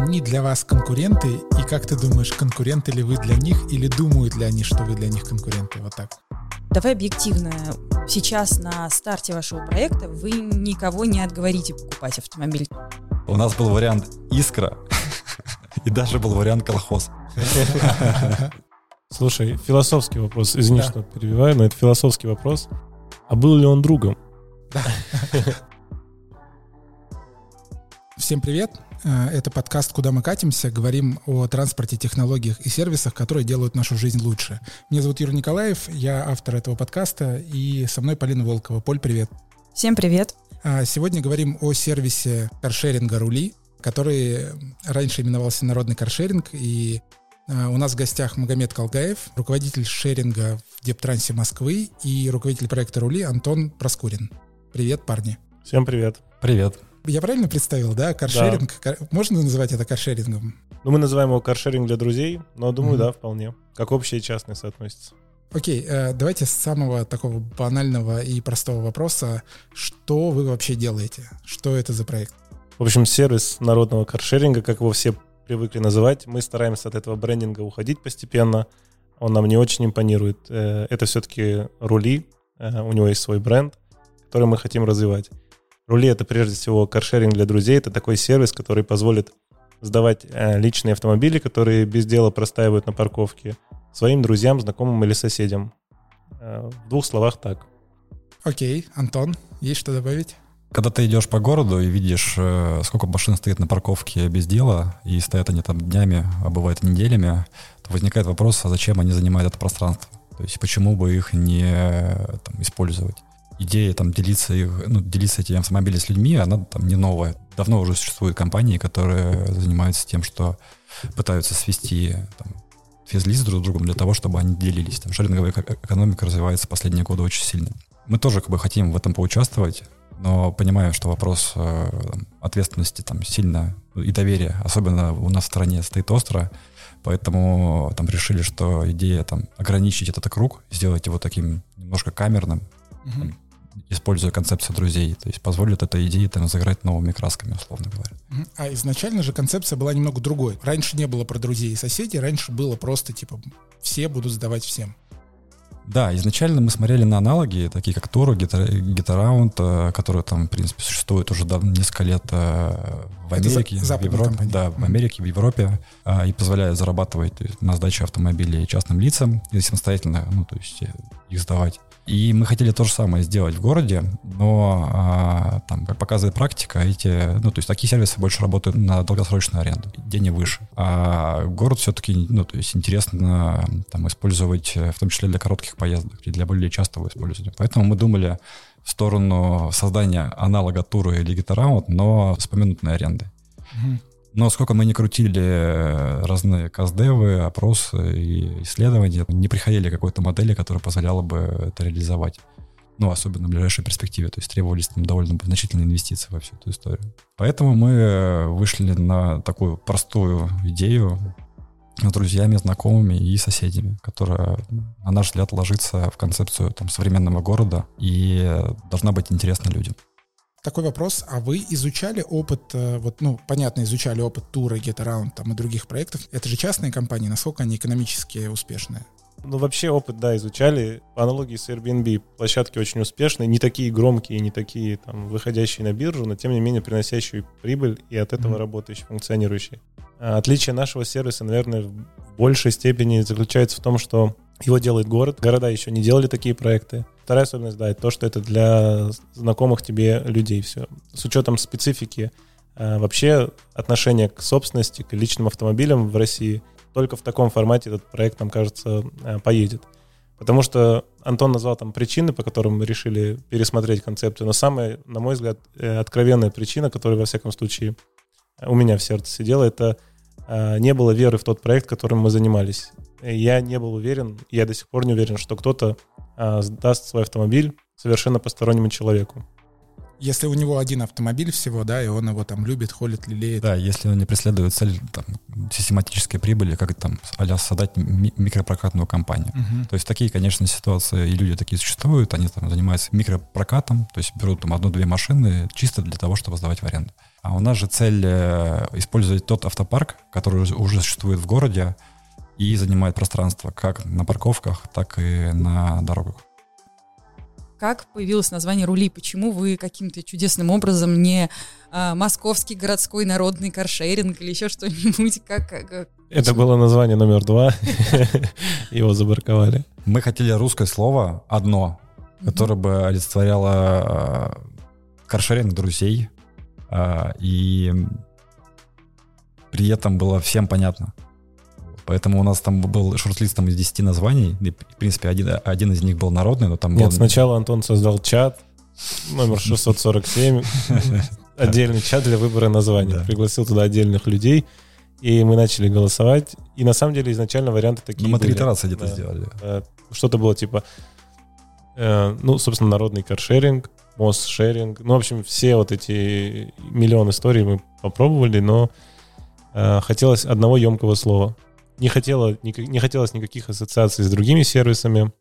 они для вас конкуренты, и как ты думаешь, конкуренты ли вы для них, или думают ли они, что вы для них конкуренты? Вот так. Давай объективно. Сейчас на старте вашего проекта вы никого не отговорите покупать автомобиль. У нас был вариант «Искра», и даже был вариант «Колхоз». Слушай, философский вопрос. Извини, да. что перебиваю, но это философский вопрос. А был ли он другом? Всем привет. Э, это подкаст «Куда мы катимся». Говорим о транспорте, технологиях и сервисах, которые делают нашу жизнь лучше. Меня зовут Юрий Николаев, я автор этого подкаста, и со мной Полина Волкова. Поль, привет. Всем привет. А, сегодня говорим о сервисе каршеринга «Рули», который раньше именовался «Народный каршеринг», и а, у нас в гостях Магомед Колгаев, руководитель шеринга в Дептрансе Москвы и руководитель проекта «Рули» Антон Проскурин. Привет, парни. Всем привет. Привет. Я правильно представил, да? Каршеринг. Да. Можно называть это каршерингом? Ну, мы называем его каршеринг для друзей, но думаю, mm-hmm. да, вполне. Как общее и частное соотносится. Окей, э, давайте с самого такого банального и простого вопроса. Что вы вообще делаете? Что это за проект? В общем, сервис народного каршеринга, как его все привыкли называть. Мы стараемся от этого брендинга уходить постепенно. Он нам не очень импонирует. Э, это все-таки рули. Э, у него есть свой бренд, который мы хотим развивать. Рули — это прежде всего каршеринг для друзей. Это такой сервис, который позволит сдавать э, личные автомобили, которые без дела простаивают на парковке, своим друзьям, знакомым или соседям. Э, в двух словах так. Окей, Антон, есть что добавить? Когда ты идешь по городу и видишь, э, сколько машин стоит на парковке без дела, и стоят они там днями, а бывает неделями, то возникает вопрос, а зачем они занимают это пространство? То есть почему бы их не там, использовать? Идея там делиться их, ну, делиться этими автомобилями с людьми, она там не новая. Давно уже существуют компании, которые занимаются тем, что пытаются свести там, физлист друг с другом для того, чтобы они делились. Там шеринговая экономика развивается последние годы очень сильно. Мы тоже как бы хотим в этом поучаствовать, но понимаем, что вопрос э, там, ответственности там сильно и доверия, особенно у нас в стране стоит остро, поэтому там решили, что идея там ограничить этот круг, сделать его таким немножко камерным, угу. Используя концепцию друзей. То есть позволит этой идее там заграть новыми красками, условно говоря. А изначально же концепция была немного другой. Раньше не было про друзей и соседей, раньше было просто типа все будут сдавать всем. Да, изначально мы смотрели на аналоги, такие как Toro, GetAround, э, которые там, в принципе, существуют уже давно, несколько лет э, в Америке, за, в Европе. Компания. Да, в Америке, в Европе. А, и позволяют зарабатывать на сдаче автомобилей частным лицам и самостоятельно, ну, то есть э, их сдавать. И мы хотели то же самое сделать в городе, но а, там, как показывает практика, эти, ну, то есть такие сервисы больше работают на долгосрочную аренду, денег выше. А город все-таки, ну, то есть интересно там использовать, в том числе для коротких поездок и для более частого использования. Поэтому мы думали в сторону создания аналога тура или гитараут, но с поминутной арендой. Угу. Но сколько мы не крутили э, разные каздевы, опросы и исследования, не приходили к какой-то модели, которая позволяла бы это реализовать. Ну, особенно в ближайшей перспективе. То есть требовались там довольно значительные инвестиции во всю эту историю. Поэтому мы вышли на такую простую идею с друзьями, знакомыми и соседями, которая, на наш взгляд, ложится в концепцию там, современного города и должна быть интересна людям. Такой вопрос, а вы изучали опыт, э, вот, ну, понятно, изучали опыт тура, Get Around там и других проектов. Это же частные компании, насколько они экономически успешные? Ну, вообще опыт, да, изучали. По аналогии с Airbnb, площадки очень успешные, не такие громкие, не такие там выходящие на биржу, но тем не менее приносящие прибыль и от этого mm-hmm. работающие, функционирующие. А отличие нашего сервиса, наверное, в большей степени заключается в том, что его делает город. Города еще не делали такие проекты. Вторая особенность, да, это то, что это для знакомых тебе людей все. С учетом специфики э, вообще отношения к собственности, к личным автомобилям в России, только в таком формате этот проект, нам кажется, э, поедет. Потому что Антон назвал там причины, по которым мы решили пересмотреть концепцию. Но самая, на мой взгляд, э, откровенная причина, которая, во всяком случае, у меня в сердце сидела, это не было веры в тот проект, которым мы занимались я не был уверен, я до сих пор не уверен, что кто-то сдаст свой автомобиль совершенно постороннему человеку. Если у него один автомобиль всего, да, и он его там любит, холит, лелеет. Да, если он не преследует цель там, систематической прибыли, как там а создать ми- микропрокатную компанию. Мгм. То есть такие, конечно, ситуации и люди такие существуют, они там занимаются микропрокатом, то есть берут там одну-две машины чисто для того, чтобы сдавать в аренду. А у нас же цель э, использовать тот автопарк, который уже существует в городе и занимает пространство как на парковках, так и на дорогах. Как появилось название «Рули»? Почему вы каким-то чудесным образом не а, московский городской народный каршеринг или еще что-нибудь? Как, как- Это было название номер два. Его забарковали. Мы хотели русское слово одно, которое бы олицетворяло э, каршеринг друзей, э, и при этом было всем понятно. Поэтому у нас там был шорт-лист там из 10 названий, и, в принципе, один, один из них был народный, но там Нет, был... сначала Антон создал чат номер 647, отдельный чат для выбора названия. Да. Пригласил туда отдельных людей, и мы начали голосовать. И на самом деле изначально варианты такие Ну, мы три итерации где-то Да. сделали. Что-то было типа, э, ну, собственно, народный каршеринг, мост-шеринг. Ну, в общем, все вот эти миллион историй мы попробовали, но э, хотелось одного емкого слова. Не, хотело, ника- не хотелось никаких ассоциаций с другими сервисами.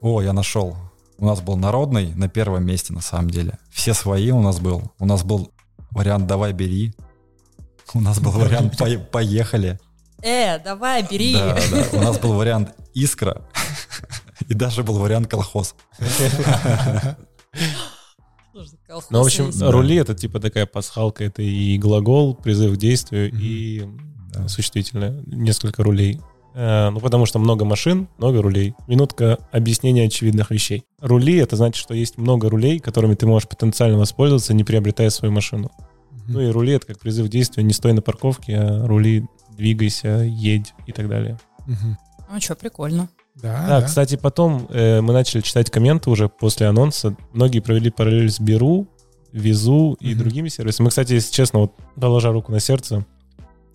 О, я нашел. У нас был народный на первом месте, на самом деле. Все свои у нас был. У нас был вариант «давай, бери». У нас был вариант «Пое- «поехали». Э, давай, бери. Да, да. У нас был вариант «искра». И даже был вариант «колхоз». Ну, в общем, рули — это типа такая пасхалка. Это и глагол, призыв к действию, и Да. существительное. Несколько рулей. Э, Ну, потому что много машин, много рулей. Минутка объяснения очевидных вещей. Рули — это значит, что есть много рулей, которыми ты можешь потенциально воспользоваться, не приобретая свою машину. Ну и рули — это как призыв к действию. Не стой на парковке, а рули, двигайся, едь и так далее. Мгм. Ну что, прикольно. Да, Да, да. кстати, потом э, мы начали читать комменты уже после анонса. Многие провели параллель с Беру, Визу и Мгм. другими сервисами. Мы, кстати, если честно, вот положа руку на сердце, э,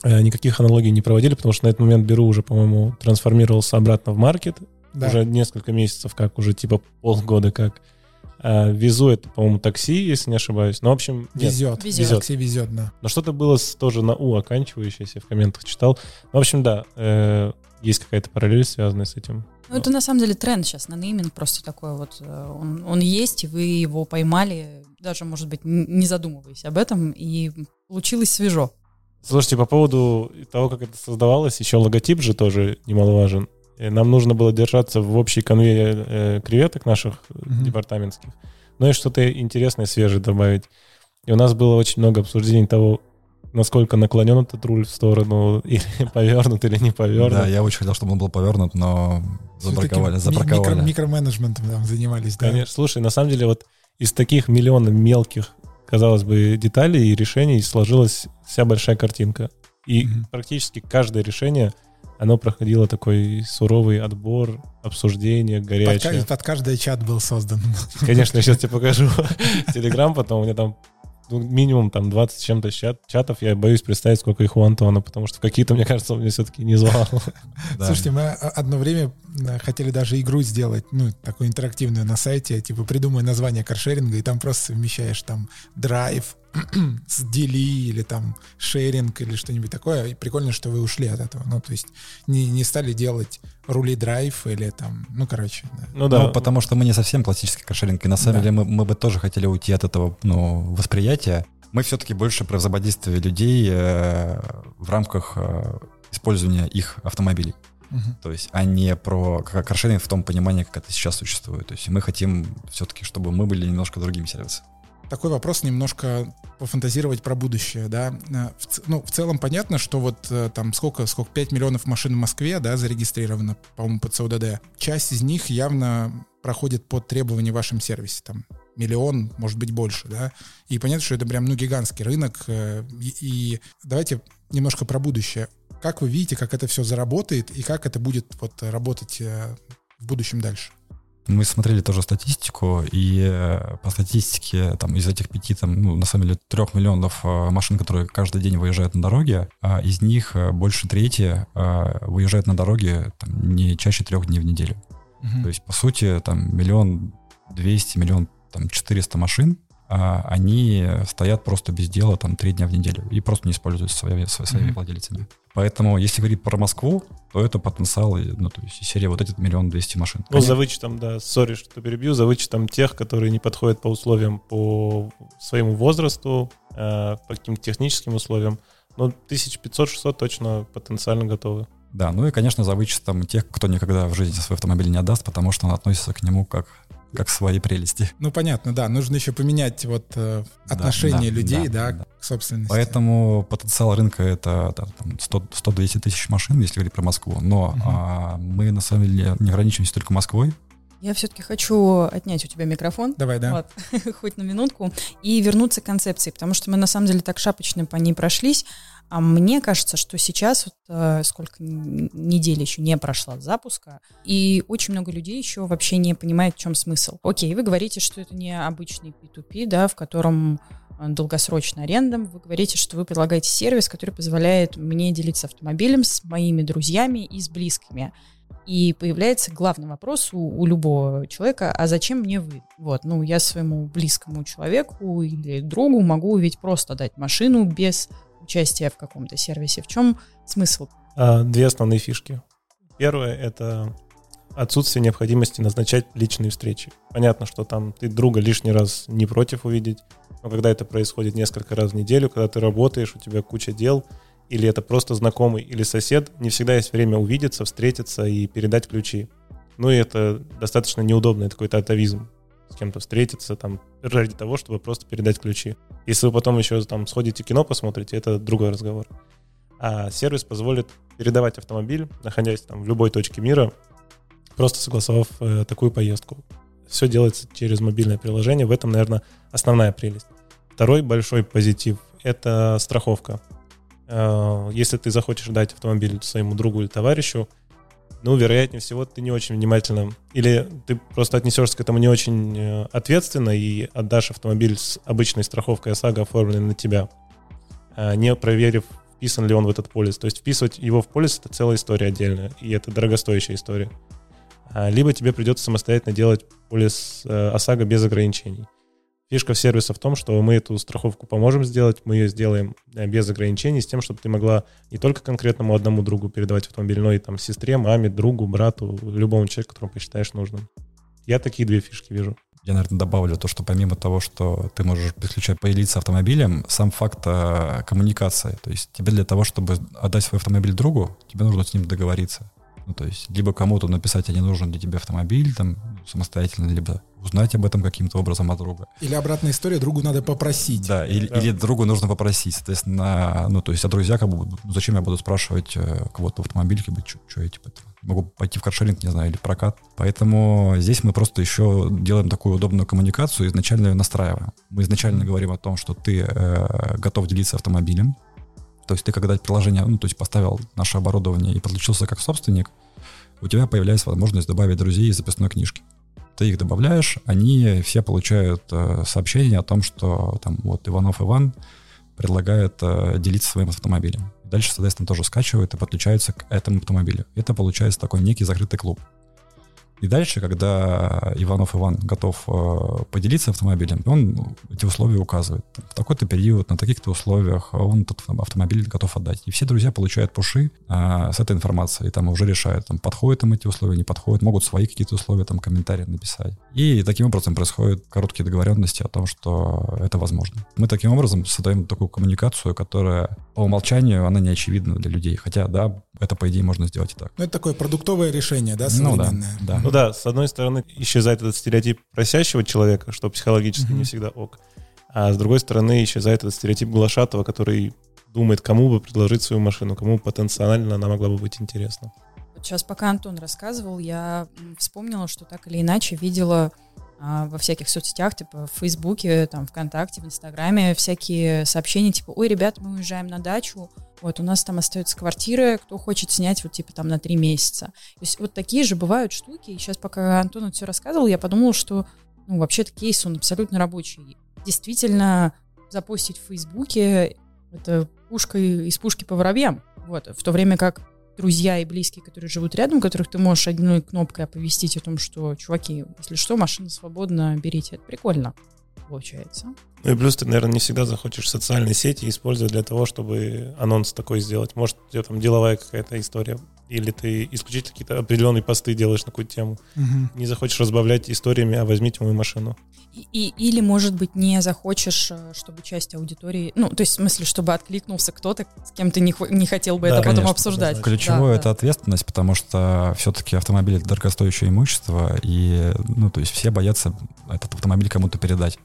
никаких аналогий не проводили, потому что на этот момент Беру уже, по-моему, трансформировался обратно в маркет. Да. Уже несколько месяцев, как уже типа полгода как. А Визу это, по-моему, такси, если не ошибаюсь. Ну, в общем, нет. Везет. Везет. Такси везет, да. Но что-то было с- тоже на У оканчивающееся, я в комментах читал. Ну, в общем, да, э, есть какая-то параллель, связанная с этим. Ну, это на самом деле тренд сейчас на нейминг просто такой вот. э, Он, он есть, и вы его поймали, даже, может быть, не задумываясь об этом, и получилось свежо. Слушайте, по поводу того, как это создавалось, еще логотип же тоже немаловажен. Э, Нам нужно было держаться в общей конве э, креветок наших Мгм. департаментских, ну и что-то интересное, свежее добавить. И у нас было очень много обсуждений того, насколько наклонен этот руль в сторону, или повернут, или не повернут. Да, я очень хотел, чтобы он был повернут, но забраковали, забраковали. микро- микроменеджментом там занимались, да. Конечно. Слушай, на самом деле вот из таких миллиона мелких, казалось бы, деталей и решений сложилась вся большая картинка. И Мгм. практически каждое решение, оно проходило такой суровый отбор, обсуждение, Под, горячее. ка- под каждый чат был создан. Конечно, я сейчас тебе покажу Телеграм, потом у меня там ну, минимум там 20 с чем-то чат, чатов. Я боюсь представить, сколько их у Антона, потому что какие-то, мне кажется, он меня все-таки не звал. Слушайте, мы а, одно время э, хотели даже игру сделать, ну, такую интерактивную на сайте, типа придумай название каршеринга, и там просто совмещаешь там драйв дели или там шеринг или что-нибудь такое. И прикольно, что вы ушли от этого. Ну, то есть не, не стали делать рули драйв или там, ну, короче, да. Ну да, Ну, потому что мы не совсем классический кошелинг, и на самом Да. деле мы, мы бы тоже хотели уйти от этого ну, восприятия. Мы все-таки больше про взаимодействие людей э, в рамках э, использования их автомобилей. Мгм. То есть, а не про каршеринг в том понимании, как это сейчас существует. То есть мы хотим все-таки, чтобы мы были немножко другим сервисом. Такой вопрос немножко пофантазировать про будущее, да. Э, В, ну, в целом понятно, что вот э, там сколько, сколько, 5 миллионов машин в Москве, да, зарегистрировано, по-моему, под СУДД. Часть из них явно проходит под требования в вашем сервисе, там миллион, может быть, больше, да. И понятно, что это прям, ну, гигантский рынок. э, И, и давайте немножко про будущее. Как вы видите, как это все заработает и как это будет вот работать в будущем дальше? Мы смотрели тоже статистику, и э, по статистике там, из этих пяти, там, ну, на самом деле, трех миллионов э, машин, которые каждый день выезжают на дороге, а из них э, больше трети выезжают на дороге там, не чаще трех дней в неделю. Мгм. То есть, по сути, там миллион двести, миллион там 400 машин а, они стоят просто без дела там три дня в неделю и просто не используются своими, своими mm-hmm. владельцами. Поэтому, если говорить про Москву, то это потенциал, ну, то есть серия вот этот миллион двести машин. Ну, за вычетом, да, сори, что перебью, за вычетом тех, которые не подходят по условиям, по своему возрасту, э, по каким-то техническим условиям, ну, 1500-600 точно потенциально готовы. Да, ну и, конечно, за вычетом тех, кто никогда в жизни свой автомобиль не отдаст, потому что он относится к нему как как свои прелести. Ну, понятно, да. Нужно еще поменять вот э, отношение да, людей, да, да, да, к собственности. Поэтому потенциал рынка это да, 100-200 тысяч машин, если говорить про Москву. Но угу. а, мы, на самом деле, не ограничиваемся только Москвой. Я все-таки хочу отнять у тебя микрофон. Давай, да. Вот, хоть на минутку. И вернуться к концепции, потому что мы на самом деле так шапочно по ней прошлись. А мне кажется, что сейчас, вот, э, сколько недель еще не прошло от запуска, и очень много людей еще вообще не понимают, в чем смысл. Окей, вы говорите, что это не обычный P2P, да, в котором э, долгосрочная аренда. Вы говорите, что вы предлагаете сервис, который позволяет мне делиться автомобилем с моими друзьями и с близкими. И появляется главный вопрос у, у любого человека, а зачем мне вы? Вот, ну, я своему близкому человеку или другу могу ведь просто дать машину без участия в каком-то сервисе. В чем смысл? А, две основные фишки. Первое — это отсутствие необходимости назначать личные встречи. Понятно, что там ты друга лишний раз не против увидеть, но когда это происходит несколько раз в неделю, когда ты работаешь, у тебя куча дел, или это просто знакомый или сосед, не всегда есть время увидеться, встретиться и передать ключи. Ну и это достаточно неудобный такой татовизм с кем-то встретиться, там, ради того, чтобы просто передать ключи. Если вы потом еще там сходите кино посмотрите, это другой разговор. А сервис позволит передавать автомобиль, находясь там в любой точке мира, просто согласовав э, такую поездку. Все делается через мобильное приложение. В этом, наверное, основная прелесть. Второй большой позитив — это страховка. Э, если ты захочешь дать автомобиль своему другу или товарищу, ну, вероятнее всего, ты не очень внимательно, или ты просто отнесешься к этому не очень э, ответственно и отдашь автомобиль с обычной страховкой ОСАГО, оформленной на тебя, а не проверив, вписан ли он в этот полис. То есть вписывать его в полис — это целая история отдельная, и это дорогостоящая история. А, либо тебе придется самостоятельно делать полис э, ОСАГО без ограничений. Фишка сервиса в том, что мы эту страховку поможем сделать, мы ее сделаем э, без ограничений, с тем, чтобы ты могла не только конкретному одному другу передавать автомобиль, но и там сестре, маме, другу, брату, любому человеку, которому посчитаешь нужным. Я такие две фишки вижу. Я, наверное, добавлю то, что помимо того, что ты можешь подключать поделиться автомобилем, сам факт э, коммуникации. То есть тебе для того, чтобы отдать свой автомобиль другу, тебе нужно с ним договориться. Ну, то есть либо кому-то написать, а не нужен для тебя автомобиль там самостоятельно, либо узнать об этом каким-то образом от друга. Или обратная история, другу надо попросить. Да, или, да. или другу нужно попросить. Соответственно, ну, то есть, а друзья, как бы, ну, зачем я буду спрашивать э, кого-то в автомобиле, как бы, что я, типа, могу пойти в каршеринг, не знаю, или прокат. Поэтому здесь мы просто еще делаем такую удобную коммуникацию, изначально ее настраиваем. Мы изначально говорим о том, что ты э, готов делиться автомобилем, то есть ты когда приложение, ну, то есть поставил наше оборудование и подключился как собственник, у тебя появляется возможность добавить друзей из записной книжки. Ты их добавляешь, они все получают э, сообщение о том, что там вот Иванов Иван предлагает э, делиться своим автомобилем. Дальше, соответственно, тоже скачивают и подключаются к этому автомобилю. Это получается такой некий закрытый клуб. И дальше, когда Иванов Иван готов э, поделиться автомобилем, он эти условия указывает. В такой-то период, на таких-то условиях он этот автомобиль готов отдать. И все друзья получают пуши э, с этой информацией. И там уже решают, там, подходят им эти условия, не подходят, могут свои какие-то условия, там, комментарии написать. И таким образом происходят короткие договоренности о том, что это возможно. Мы таким образом создаем такую коммуникацию, которая по умолчанию, она не очевидна для людей. Хотя, да, это, по идее, можно сделать и так. Ну, это такое продуктовое решение, да, современное? Ну, да, да. Ну да, с одной стороны, исчезает этот стереотип просящего человека, что психологически mm-hmm. не всегда ок. А с другой стороны, исчезает этот стереотип глашатого, который думает, кому бы предложить свою машину, кому потенциально она могла бы быть интересна. Вот сейчас, пока Антон рассказывал, я вспомнила, что так или иначе видела во всяких соцсетях, типа в Фейсбуке, там, ВКонтакте, в Инстаграме, всякие сообщения, типа, ой, ребят, мы уезжаем на дачу, вот, у нас там остается квартира, кто хочет снять вот, типа, там, на три месяца. То есть вот такие же бывают штуки, и сейчас, пока Антон это все рассказывал, я подумала, что, ну, вообще-то кейс, он абсолютно рабочий. Действительно, запустить в Фейсбуке это пушка из пушки по воробьям. Вот, в то время как друзья и близкие, которые живут рядом, которых ты можешь одной кнопкой оповестить о том, что, чуваки, если что, машина свободна, берите. Это прикольно. получается. Ну и плюс ты, наверное, не всегда захочешь социальные сети использовать для того, чтобы анонс такой сделать. Может, у тебя там деловая какая-то история, или ты исключительно какие-то определенные посты делаешь на какую-то тему. Мгм. Не захочешь разбавлять историями, а возьмите мою машину. И, и- или, может быть, не захочешь, э, чтобы часть аудитории, ну, то есть, в смысле, чтобы откликнулся кто-то, с кем ты не, не хотел бы Да, это потом конечно, обсуждать. однозначно. Ключевое Да, это да. ответственность, потому что все-таки автомобиль это дорогостоящее имущество, и ну, то есть все боятся этот автомобиль кому-то передать.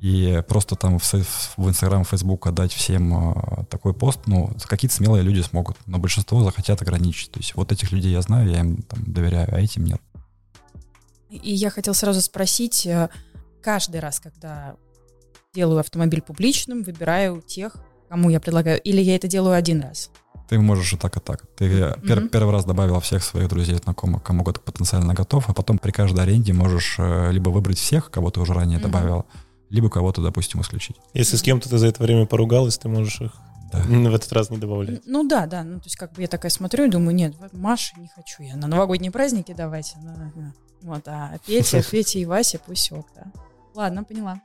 И просто там в, в Инстаграм, Фейсбук отдать всем э, такой пост, ну, какие-то смелые люди смогут, но большинство захотят ограничить. То есть вот этих людей я знаю, я им там доверяю, а этим нет. И я хотел сразу спросить, э, каждый раз, когда делаю автомобиль публичным, выбираю тех, кому я предлагаю, или я это делаю один раз? Ты можешь и так, и так. Ты э, пер- первый раз добавила всех своих друзей, знакомых, кому ты потенциально готов, а потом при каждой аренде можешь э, либо выбрать всех, кого ты уже ранее Мгм. добавил, либо кого-то, допустим, исключить. Если с кем-то ты за это время поругалась, ты можешь их Да. в этот раз не добавлять. Ну да, да, ну то есть как бы я такая смотрю и думаю, нет, Маши не хочу я, на новогодние праздники давайте. на- на. Вот, а Петя, Петя и Вася пусть ок, да. Ладно, поняла.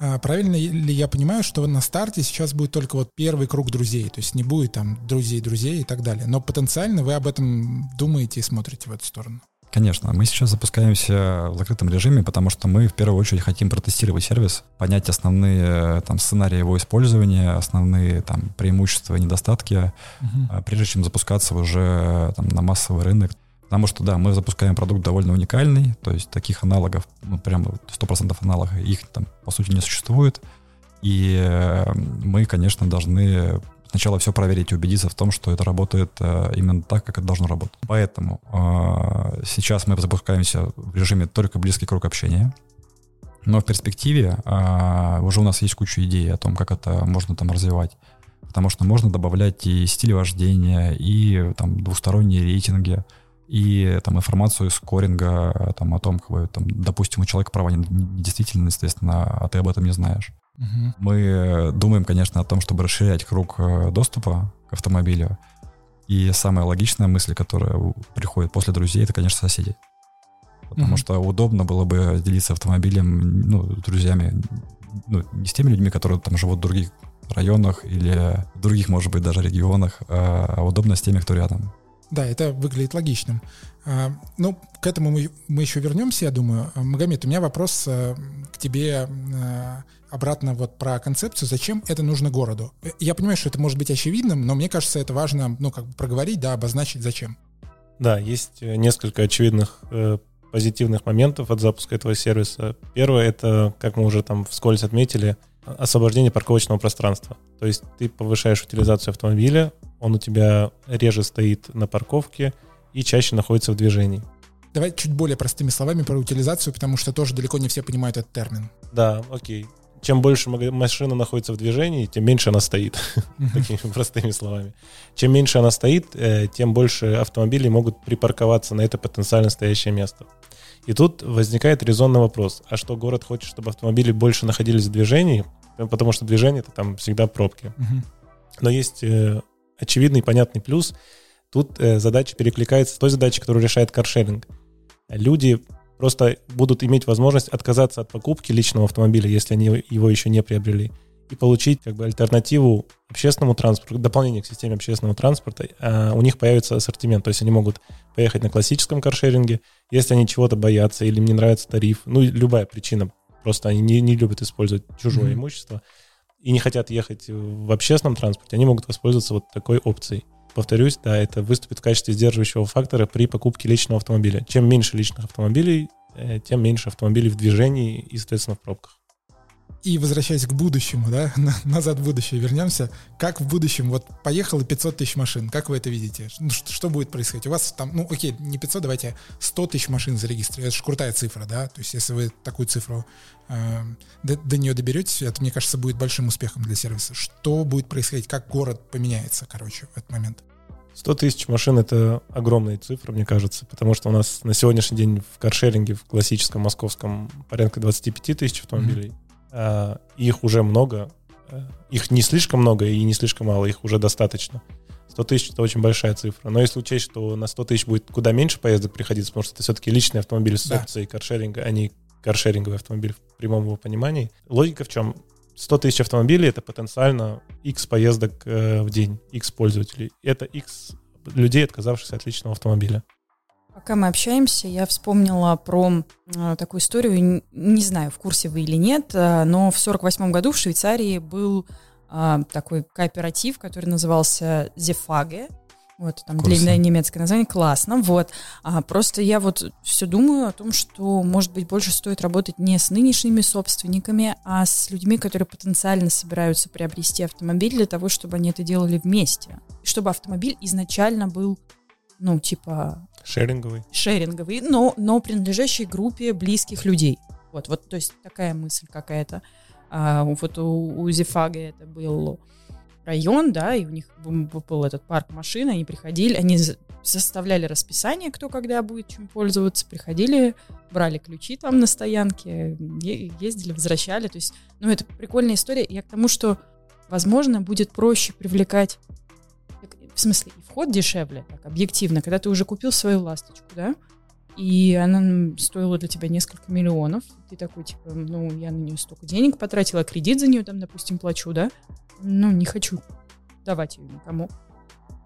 А правильно ли я понимаю, что на старте сейчас будет только вот первый круг друзей, то есть не будет там друзей-друзей и так далее, но потенциально вы об этом думаете и смотрите в эту сторону? Конечно, мы сейчас запускаемся в закрытом режиме, потому что мы в первую очередь хотим протестировать сервис, понять основные э, там сценарии его использования, основные там преимущества и недостатки, а, прежде чем запускаться уже э, там, на массовый рынок. Потому что, да, мы запускаем продукт довольно уникальный, то есть таких аналогов, ну, прям 100% аналогов, их там, по сути, не существует. И мы, конечно, должны сначала все проверить и убедиться в том, что это работает э, именно так, как это должно работать. Поэтому э, сейчас мы запускаемся в режиме только близкий круг общения. Но в перспективе э, уже у нас есть куча идей о том, как это можно там развивать. Потому что можно добавлять и стиль вождения, и там двусторонние рейтинги, и там информацию скоринга там, о том, как там, допустим, у человека права не- недействительны, естественно, а ты об этом не знаешь. Мы э, думаем, конечно, о том, чтобы расширять круг э, доступа к автомобилю. И самая логичная мысль, которая приходит после друзей, это, конечно, соседи. Потому Мгм. что удобно было бы делиться автомобилем, ну, друзьями, ну, не с теми людьми, которые там живут в других районах или в других, может быть, даже регионах, а а удобно с теми, кто рядом. Да, это выглядит логичным. А, Ну, к этому мы, мы еще вернемся, я думаю. Магомед, у меня вопрос э, к тебе обратно вот про концепцию. Зачем это нужно городу? Я понимаю, что это может быть очевидным, но мне кажется, это важно, ну, как бы проговорить, да, обозначить зачем. Да, есть э, несколько очевидных э, позитивных моментов от запуска этого сервиса. Первое — это, как мы уже там вскользь отметили, освобождение парковочного пространства. То есть ты повышаешь утилизацию автомобиля, он у тебя реже стоит на парковке и чаще находится в движении. Давай чуть более простыми словами про утилизацию, потому что тоже далеко не все понимают этот термин. Да, окей. Чем больше машина находится в движении, тем меньше она стоит. Такими простыми словами. Чем меньше она стоит, э, тем больше автомобилей могут припарковаться на это потенциально стоящее место. И тут возникает резонный вопрос. А что, город хочет, чтобы автомобили больше находились в движении? Э, Потому что движение — это там всегда пробки. Но есть э, очевидный понятный плюс. Тут задача перекликается с той задачей, которую решает каршеринг. Люди просто будут иметь возможность отказаться от покупки личного автомобиля, если они его еще не приобрели, и получить как бы альтернативу общественному транспорту, дополнение к системе общественного транспорта. А у них появится ассортимент, то есть они могут поехать на классическом каршеринге, если они чего-то боятся или им не нравится тариф, ну любая причина, просто они не, не любят использовать чужое Мгм. имущество и не хотят ехать в общественном транспорте, они могут воспользоваться вот такой опцией. Повторюсь, да, это выступит в качестве сдерживающего фактора при покупке личного автомобиля. Чем меньше личных автомобилей, э, тем меньше автомобилей в движении и, соответственно, в пробках. И возвращаясь к будущему, да, на- назад в будущее вернемся. Как в будущем, вот поехало 500 тысяч машин, как вы это видите? Ну, что, что будет происходить? У вас там, ну окей, не 500, давайте 100 тысяч машин зарегистрировать. Это же крутая цифра, да? То есть если вы такую цифру э, до, до нее доберетесь, это, мне кажется, будет большим успехом для сервиса. Что будет происходить? Как город поменяется, короче, в этот момент? 100 тысяч машин — это огромная цифра, мне кажется, потому что у нас на сегодняшний день в каршеринге, в классическом московском, порядка 25 тысяч автомобилей. А, Их уже много. Э, Их не слишком много и не слишком мало, их уже достаточно. 100 тысяч — это очень большая цифра. Но если учесть, что на 100 тысяч будет куда меньше поездок приходиться, потому что это все-таки личный автомобиль с Да. опцией каршеринга, а не каршеринговый автомобиль в прямом его понимании. Логика в чем? 100 тысяч автомобилей — это потенциально X поездок э, в день, X пользователей. Это X людей, отказавшихся от личного автомобиля. Пока мы общаемся, я вспомнила про э, такую историю, не знаю, в курсе вы или нет, э, но в 48 году в Швейцарии был э, такой кооператив, который назывался Зефаге. Вот, там длинное немецкое название. Классно, вот. А, просто я вот все думаю о том, что, может быть, больше стоит работать не с нынешними собственниками, а с людьми, которые потенциально собираются приобрести автомобиль для того, чтобы они это делали вместе. И чтобы автомобиль изначально был ну, типа... Шеринговый. Шеринговый, но, но принадлежащий группе близких людей. Вот, вот, то есть такая мысль какая-то. А, вот у, у Зефага это был район, да, и у них был этот парк машин, они приходили, они составляли расписание, кто когда будет чем пользоваться, приходили, брали ключи там на стоянке, ездили, возвращали, то есть, ну, это прикольная история, я к тому, что, возможно, будет проще привлекать в смысле, и вход дешевле, так, объективно, когда ты уже купил свою ласточку, да, и она стоила для тебя несколько миллионов, ты такой, типа, ну, я на нее столько денег потратила, кредит за нее там, допустим, плачу, да, ну, не хочу давать ее никому.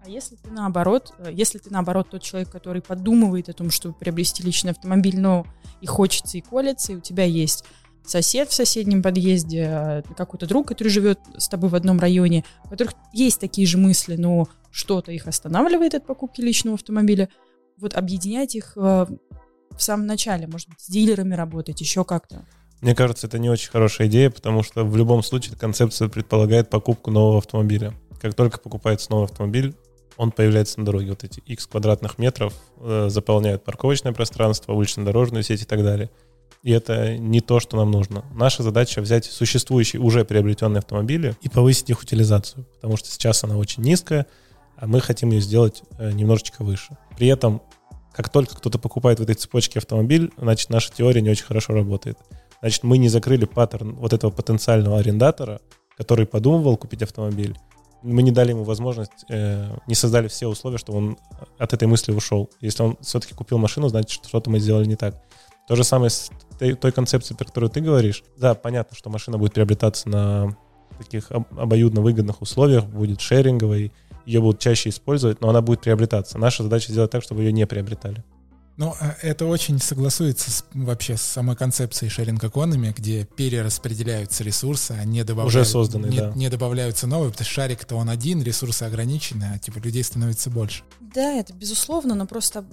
А если ты наоборот, э, если ты наоборот тот человек, который подумывает о том, чтобы приобрести личный автомобиль, но и хочется, и колется, и у тебя есть сосед в соседнем подъезде, э, какой-то друг, который живет с тобой в одном районе, у которых есть такие же мысли, но что-то их останавливает от покупки личного автомобиля, вот объединять их э, в самом начале, может быть, с дилерами работать, еще как-то. Мне кажется, это не очень хорошая идея, потому что в любом случае концепция предполагает покупку нового автомобиля. Как только покупается новый автомобиль, он появляется на дороге. Вот эти x квадратных метров э, заполняют парковочное пространство, улично-дорожную сеть и так далее. И это не то, что нам нужно. Наша задача взять существующие, уже приобретенные автомобили и повысить их утилизацию, потому что сейчас она очень низкая, а мы хотим ее сделать э, немножечко выше. При этом, как только кто-то покупает в этой цепочке автомобиль, значит, наша теория не очень хорошо работает. Значит, мы не закрыли паттерн вот этого потенциального арендатора, который подумывал купить автомобиль. Мы не дали ему возможность, э, не создали все условия, чтобы он от этой мысли ушел. Если он все-таки купил машину, значит, что-то мы сделали не так. То же самое с той, той концепцией, про которую ты говоришь. Да, понятно, что машина будет приобретаться на таких обоюдно выгодных условиях, будет шеринговой, ее будут чаще использовать, но она будет приобретаться. Наша задача сделать так, чтобы ее не приобретали. Ну, а это очень согласуется с, вообще с самой концепцией шеринг экономи, где перераспределяются ресурсы, а не добавляются, Уже созданы, не, да. не добавляются новые, потому что шарик-то он один, ресурсы ограничены, а типа людей становится больше. Да, это безусловно, но просто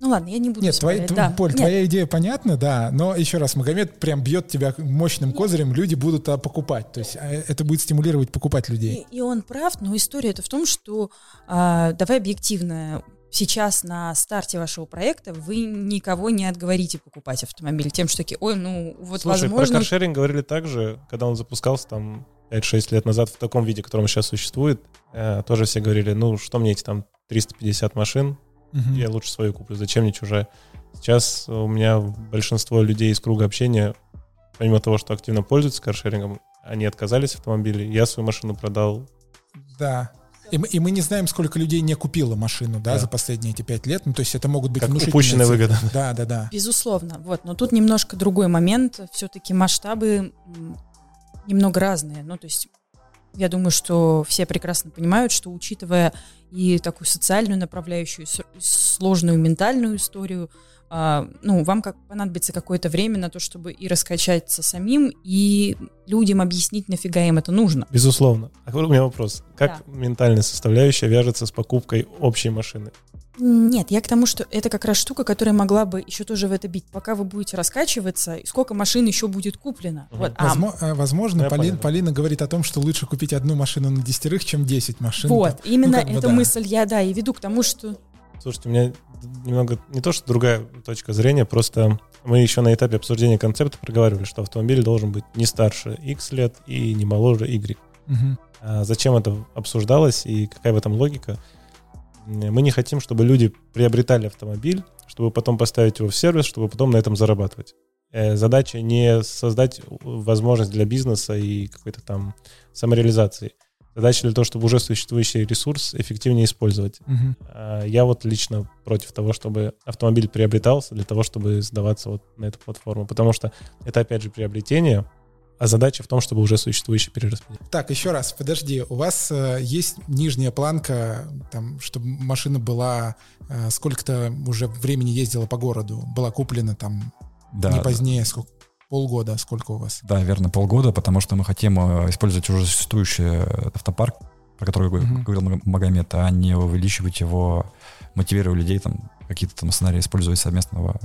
ну ладно, я не буду Нет, спорить, твоя, да. Поль, Нет. твоя идея понятна, да, но еще раз, Магомед прям бьет тебя мощным козырем, люди будут а, покупать, то есть а, это будет стимулировать покупать людей. И, и он прав, но история это в том, что, а, давай объективно, сейчас на старте вашего проекта вы никого не отговорите покупать автомобиль тем, что такие, ой, ну вот Слушай, возможно... про каршеринг говорили так же, когда он запускался там 5-6 лет назад в таком виде, в котором сейчас существует, э, тоже все говорили, ну что мне эти там 350 машин, Угу. Я лучше свою куплю, зачем мне чужая? Сейчас у меня большинство людей из круга общения, помимо того, что активно пользуются каршерингом, они отказались от автомобилей. Я свою машину продал. Да. И мы, и мы не знаем, сколько людей не купило машину, да, да. за последние эти пять лет. Ну, то есть это могут быть как упущенная выгода. Да, да, да. Безусловно. Вот. Но тут немножко другой момент. Все-таки масштабы немного разные. Ну, то есть я думаю, что все прекрасно понимают, что учитывая и такую социальную направляющую, сложную ментальную историю, а, ну, вам как понадобится какое-то время на то, чтобы и раскачаться самим, и людям объяснить, нафига им это нужно. Безусловно. А у меня вопрос. Как да. ментальная составляющая вяжется с покупкой общей машины? Нет, я к тому, что это как раз штука, которая могла бы еще тоже в это бить. Пока вы будете раскачиваться, сколько машин еще будет куплено. Угу. Вот. Возможно, а, возможно ну, Полин, Полина говорит о том, что лучше купить одну машину на десятерых, чем 10 машин. Вот, там. именно ну, эту да. мысль я, да, и веду к тому, что... Слушайте, у меня немного не то, что другая точка зрения, просто мы еще на этапе обсуждения концепта проговаривали, что автомобиль должен быть не старше X лет и не моложе Y. Угу. А зачем это обсуждалось и какая в этом логика? Мы не хотим, чтобы люди приобретали автомобиль, чтобы потом поставить его в сервис, чтобы потом на этом зарабатывать. Э, задача не создать возможность для бизнеса и какой-то там самореализации. Задача для того, чтобы уже существующий ресурс эффективнее использовать. Мгм. Я вот лично против того, чтобы автомобиль приобретался для того, чтобы сдаваться вот на эту платформу, потому что это, опять же, приобретение, а задача в том, чтобы уже существующий перераспределить. Так, еще раз, подожди, у вас э, есть нижняя планка, там, чтобы машина была э, сколько-то уже времени ездила по городу, была куплена там Да, не позднее, сколько, полгода, сколько у вас? да, верно, полгода, потому что мы хотим э, использовать уже существующий э, автопарк, про который Мгм. говорил Маг- Магомед, а не увеличивать его, мотивируя людей там какие-то там сценарии использовать совместного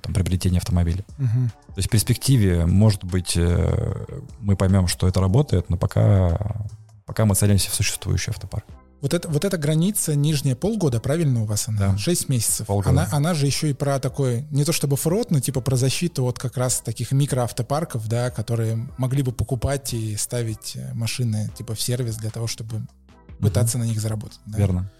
там, приобретения автомобиля. Мгм. То есть в перспективе, может быть, э, мы поймем, что это работает, но пока, пока мы целимся в существующий автопарк. Вот, это, вот эта граница нижняя полгода, правильно у вас она? Да. 6 месяцев. Полгода. Она, она же еще и про такой, не то чтобы фрод, но типа про защиту от как раз таких микроавтопарков, да, которые могли бы покупать и ставить э, машины типа в сервис для того, чтобы пытаться на них заработать. да. Верно.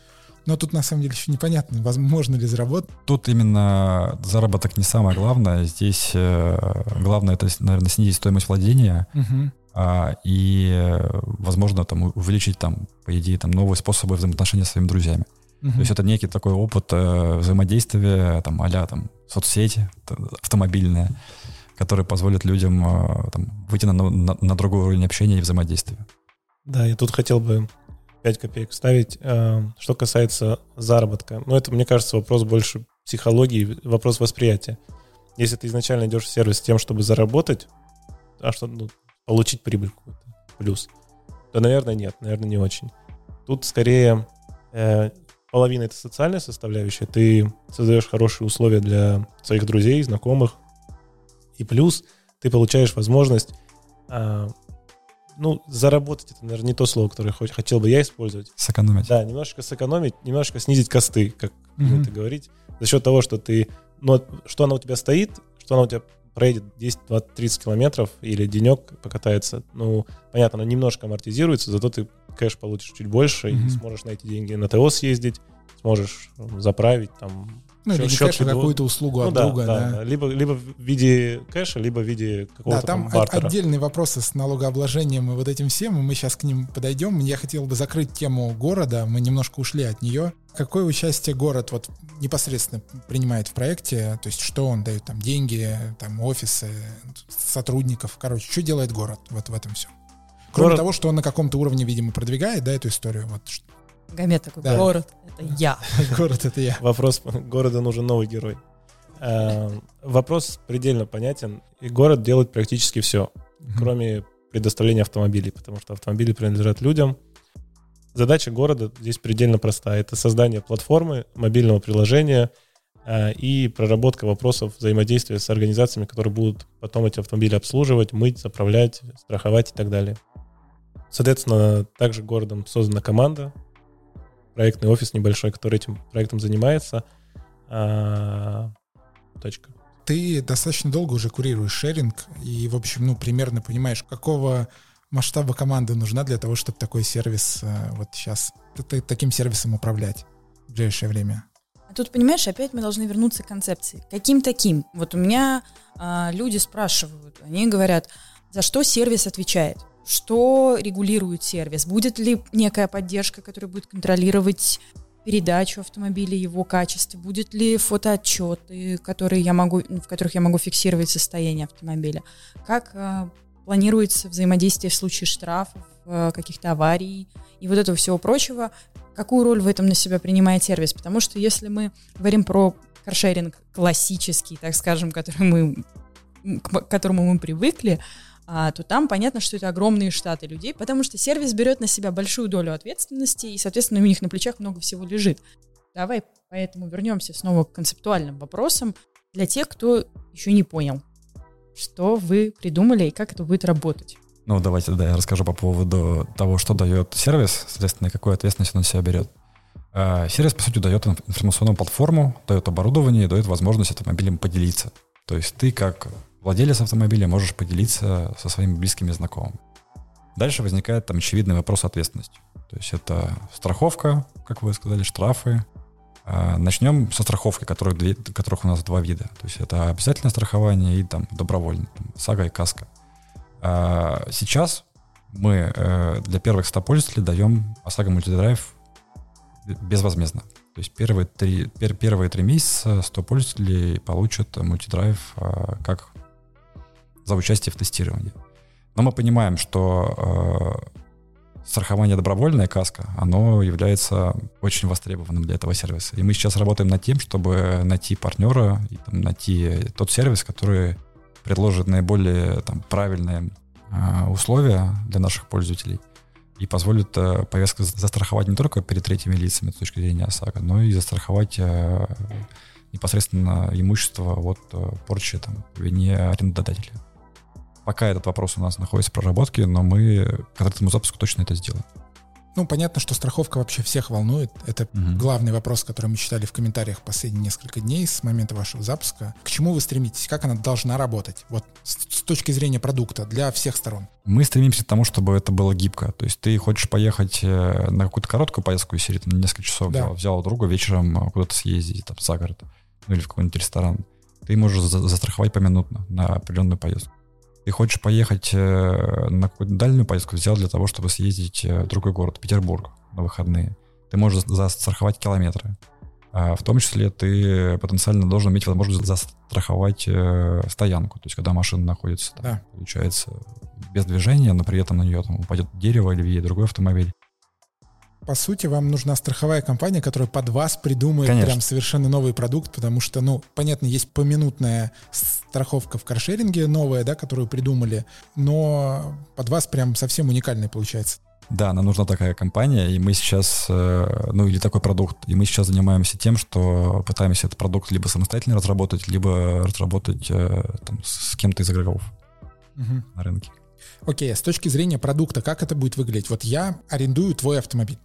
Но тут на самом деле еще непонятно, возможно ли заработать. Тут именно заработок не самое главное. Здесь э, главное это, наверное, снизить стоимость владения а, и, э, возможно, там увеличить там, по идее, там новые способы взаимоотношения со своими друзьями. То есть это некий такой опыт э, взаимодействия, там, а там, соцсети автомобильные, который позволит людям э, там, выйти на, на, на другой уровень общения и взаимодействия. Да, я тут хотел бы 5 копеек вставить. Э, Что касается заработка, ну, это, мне кажется, вопрос больше психологии, вопрос восприятия. Если ты изначально идешь в сервис с тем, чтобы заработать, а что, ну, получить прибыль какую-то, плюс, то, наверное, нет, наверное, не очень. Тут скорее э, половина это социальная составляющая. Ты создаешь хорошие условия для своих друзей, знакомых. И плюс ты получаешь возможность а, ну, заработать это, наверное, не то слово, которое хоть хотел бы я использовать. Сэкономить. Да, немножечко сэкономить, немножечко снизить косты, как Мгм. это говорить, за счет того, что ты, ну, что она у тебя стоит, что она у тебя проедет 10, 20, 30 километров или денек покатается, ну, понятно, она немножко амортизируется, зато ты кэш получишь чуть больше Мгм. и сможешь на эти деньги на ТО съездить, сможешь заправить там Ну, или Счет- не счет кэш, а какую-то услугу ну от да, друга, да, да. да. Либо, либо в виде кэша, либо в виде Да, какого-то там там, бартера. отдельные вопросы с налогообложением и вот этим всем, и мы сейчас к ним подойдем. Я хотел бы закрыть тему города, мы немножко ушли от нее. Какое участие город вот непосредственно принимает в проекте? То есть что он дает, там деньги, там офисы, сотрудников, короче, что делает город вот в этом всем? Кроме Город- того, что он на каком-то уровне, видимо, продвигает, да, эту историю. Вот Гамет такой, Да. город, это я. город это я. Вопрос города нужен новый герой. Э, Вопрос предельно понятен. И город делает практически все, кроме предоставления автомобилей, потому что автомобили принадлежат людям. Задача города здесь предельно простая. Это создание платформы, мобильного приложения э, и проработка вопросов взаимодействия с организациями, которые будут потом эти автомобили обслуживать, мыть, заправлять, страховать и так далее. Соответственно, также городом создана команда, проектный офис небольшой, который этим проектом занимается. А, Точка. Ты достаточно долго уже курируешь шеринг и, в общем, ну, примерно понимаешь, какого масштаба команды нужна для того, чтобы такой сервис э, вот сейчас, таким сервисом управлять в ближайшее время. А тут, понимаешь, опять мы должны вернуться к концепции. Каким таким? Вот у меня а, люди спрашивают, они говорят, за что сервис отвечает? Что регулирует сервис? Будет ли некая поддержка, которая будет контролировать передачу автомобиля, его качество? Будет ли фотоотчеты, которые я могу, в которых я могу фиксировать состояние автомобиля? Как а, планируется взаимодействие в случае штрафов, а, каких-то аварий и вот этого всего прочего? какую роль в этом на себя принимает сервис. Потому что если мы говорим про каршеринг классический, так скажем, который мы, к которому мы привыкли, то там понятно, что это огромные штаты людей, потому что сервис берет на себя большую долю ответственности, и, соответственно, у них на плечах много всего лежит. Давай поэтому вернемся снова к концептуальным вопросам для тех, кто еще не понял, что вы придумали и как это будет работать. Ну, давайте, да, я расскажу по поводу того, что дает сервис, соответственно, какую ответственность он на себя берет. А, Сервис, по сути, дает инф- информационную платформу, дает оборудование дает возможность автомобилем поделиться. То есть ты, как владелец автомобиля, можешь поделиться со своими близкими знакомыми. Дальше возникает там очевидный вопрос ответственности. То есть это страховка, как вы сказали, штрафы. А, Начнем со страховки, которых, которых у нас два вида. То есть это обязательное страхование и там добровольное, там, сага и каска. А, Сейчас мы э, для первых 100 пользователей даем OSAGO мультидрайв безвозмездно. То есть первые три, пер, первые три месяца 100 пользователей получат мультидрайв как за участие в тестировании. Но мы понимаем, что э, страхование добровольная каска, оно является очень востребованным для этого сервиса. И мы сейчас работаем над тем, чтобы найти партнера и там, найти тот сервис, который предложит наиболее там, правильные э, условия для наших пользователей и позволит э, повестку застраховать не только перед третьими лицами с точки зрения ОСАГО, но и застраховать э, непосредственно имущество от э, порчи там, вине арендодателя. Пока этот вопрос у нас находится в проработке, но мы к этому запуску точно это сделаем. Ну, понятно, что страховка вообще всех волнует. Это угу. главный вопрос, который мы читали в комментариях последние несколько дней с момента вашего запуска. К чему вы стремитесь? Как она должна работать? Вот с, с точки зрения продукта для всех сторон. Мы стремимся к тому, чтобы это было гибко. То есть ты хочешь поехать э, на какую-то короткую поездку из серии, на несколько часов, да. взял, взял друга вечером куда-то съездить, там, за город, ну или в какой-нибудь ресторан. Ты можешь застраховать поминутно на определенную поездку ты хочешь поехать э, на какую-то дальнюю поездку, взял для того, чтобы съездить э, в другой город, Петербург, на выходные. Ты можешь застраховать километры. А в том числе ты потенциально должен иметь возможность застраховать э, стоянку. То есть, когда машина находится, там, да. получается, без движения, но при этом на нее там, упадет дерево или другой автомобиль по сути, вам нужна страховая компания, которая под вас придумает Конечно. прям совершенно новый продукт, потому что, ну, понятно, есть поминутная страховка в каршеринге новая, да, которую придумали, но под вас прям совсем уникальная получается. Да, нам нужна такая компания, и мы сейчас, э, ну или такой продукт, и мы сейчас занимаемся тем, что пытаемся этот продукт либо самостоятельно разработать, либо разработать э, там, с кем-то из игроков угу. на рынке. Окей, а с точки зрения продукта, как это будет выглядеть? Вот я арендую твой автомобиль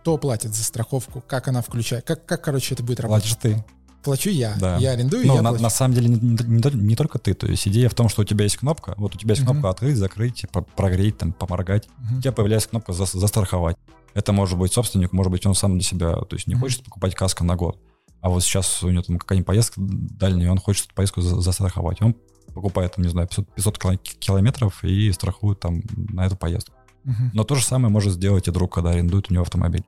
кто платит за страховку, как она включает, как, как короче, это будет работать? Платишь ты. Плачу я. Да. Я арендую, ну, я на, на самом деле не, не, не только ты. То есть идея в том, что у тебя есть кнопка. Вот у тебя есть кнопка uh-huh. открыть, закрыть, прогреть, там, поморгать. Uh-huh. У тебя появляется кнопка за, застраховать. Это может быть собственник, может быть он сам для себя. То есть не uh-huh. хочет покупать каско на год. А вот сейчас у него там какая-нибудь поездка дальняя, он хочет эту поездку за, застраховать. Он покупает, там, не знаю, 500, 500 километров и страхует там на эту поездку. Uh-huh. Но то же самое может сделать и друг, когда арендует у него автомобиль.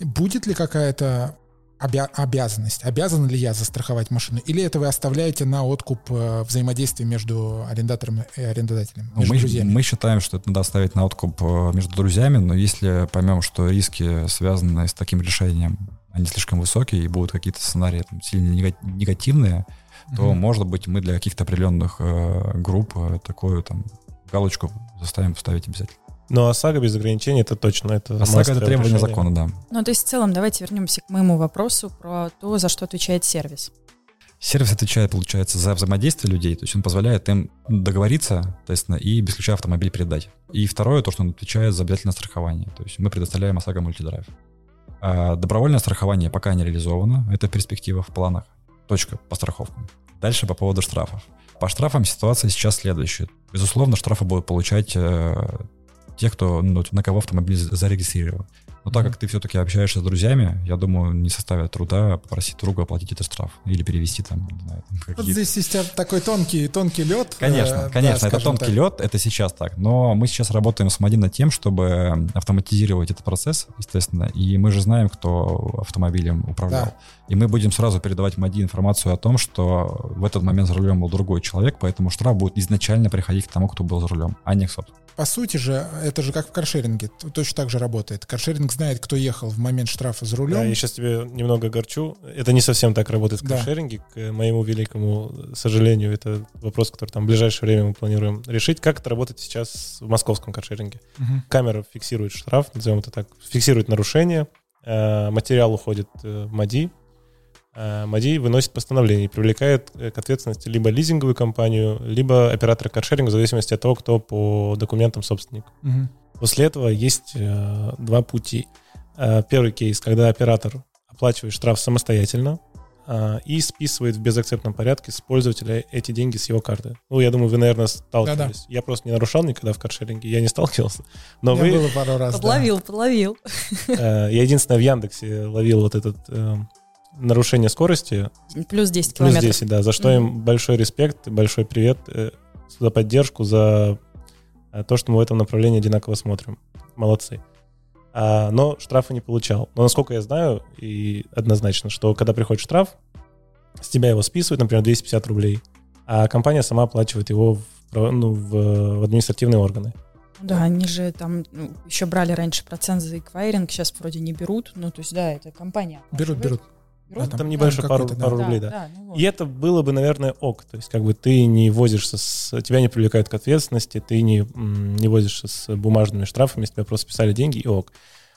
Будет ли какая-то обя- обязанность? Обязан ли я застраховать машину? Или это вы оставляете на откуп э, взаимодействия между арендатором и арендодателем? Ну, мы, мы считаем, что это надо оставить на откуп э, между друзьями, но если поймем, что риски, связанные с таким решением, они слишком высокие и будут какие-то сценарии там, сильно негативные, то, угу. может быть, мы для каких-то определенных э, групп э, такую там галочку заставим поставить обязательно. Но ОСАГО без ограничений это точно. Это ОСАГО это требование решение. закона, да. Ну, то есть в целом давайте вернемся к моему вопросу про то, за что отвечает сервис. Сервис отвечает, получается, за взаимодействие людей, то есть он позволяет им договориться, естественно, и без ключа автомобиль передать. И второе, то, что он отвечает за обязательное страхование, то есть мы предоставляем ОСАГО мультидрайв. А добровольное страхование пока не реализовано, это перспектива в планах. Точка по страховкам. Дальше по поводу штрафов. По штрафам ситуация сейчас следующая. Безусловно, штрафы будут получать э, те, кто, ну, на кого автомобиль зарегистрирован. Но так как ты все-таки общаешься с друзьями, я думаю, не составит труда попросить друга оплатить этот штраф или перевести там, не знаю, там Вот здесь есть такой тонкий, тонкий лед. Конечно, э, конечно, да, это тонкий так. лед, это сейчас так. Но мы сейчас работаем с Мадин над тем, чтобы автоматизировать этот процесс, естественно. И мы же знаем, кто автомобилем управлял. Да. И мы будем сразу передавать МАДИ информацию о том, что в этот момент за рулем был другой человек, поэтому штраф будет изначально приходить к тому, кто был за рулем, а не к собственнику по сути же, это же как в каршеринге, точно так же работает. Каршеринг знает, кто ехал в момент штрафа за рулем. Да, я сейчас тебе немного горчу. Это не совсем так работает в да. каршеринге, к моему великому сожалению. Это вопрос, который там в ближайшее время мы планируем решить. Как это работает сейчас в московском каршеринге? Угу. Камера фиксирует штраф, назовем это так, фиксирует нарушение, э, материал уходит в МАДИ, Э, МАДИ выносит постановление и привлекает э, к ответственности либо лизинговую компанию, либо оператора каршеринга, в зависимости от того, кто по документам собственник. Угу. После этого есть э, два пути. Э, первый кейс, когда оператор оплачивает штраф самостоятельно э, и списывает в безакцептном порядке с пользователя эти деньги с его карты. Ну, я думаю, вы, наверное, сталкивались. Да-да. Я просто не нарушал никогда в каршеринге, я не сталкивался. Но я вы... было пару раз, Подловил, да. подловил. Э, я единственное в Яндексе ловил вот этот э, нарушение скорости. Плюс 10 километров. Плюс 10, да. За что mm-hmm. им большой респект, большой привет э, за поддержку, за А то, что мы в этом направлении одинаково смотрим. Молодцы. А, но штрафа не получал. Но насколько я знаю, и однозначно, что когда приходит штраф, с тебя его списывают, например, 250 рублей, а компания сама оплачивает его в, ну, в, в административные органы. Да, они же там ну, еще брали раньше процент за эквайринг, сейчас вроде не берут. Ну, то есть, да, это компания. Берут, берут. Да, там, там небольшой пару, да. пару рублей, да. да. да ну вот. И это было бы, наверное, ок. То есть, как бы ты не возишься с... Тебя не привлекают к ответственности, ты не, не возишься с бумажными штрафами, с тебя просто списали деньги и ок.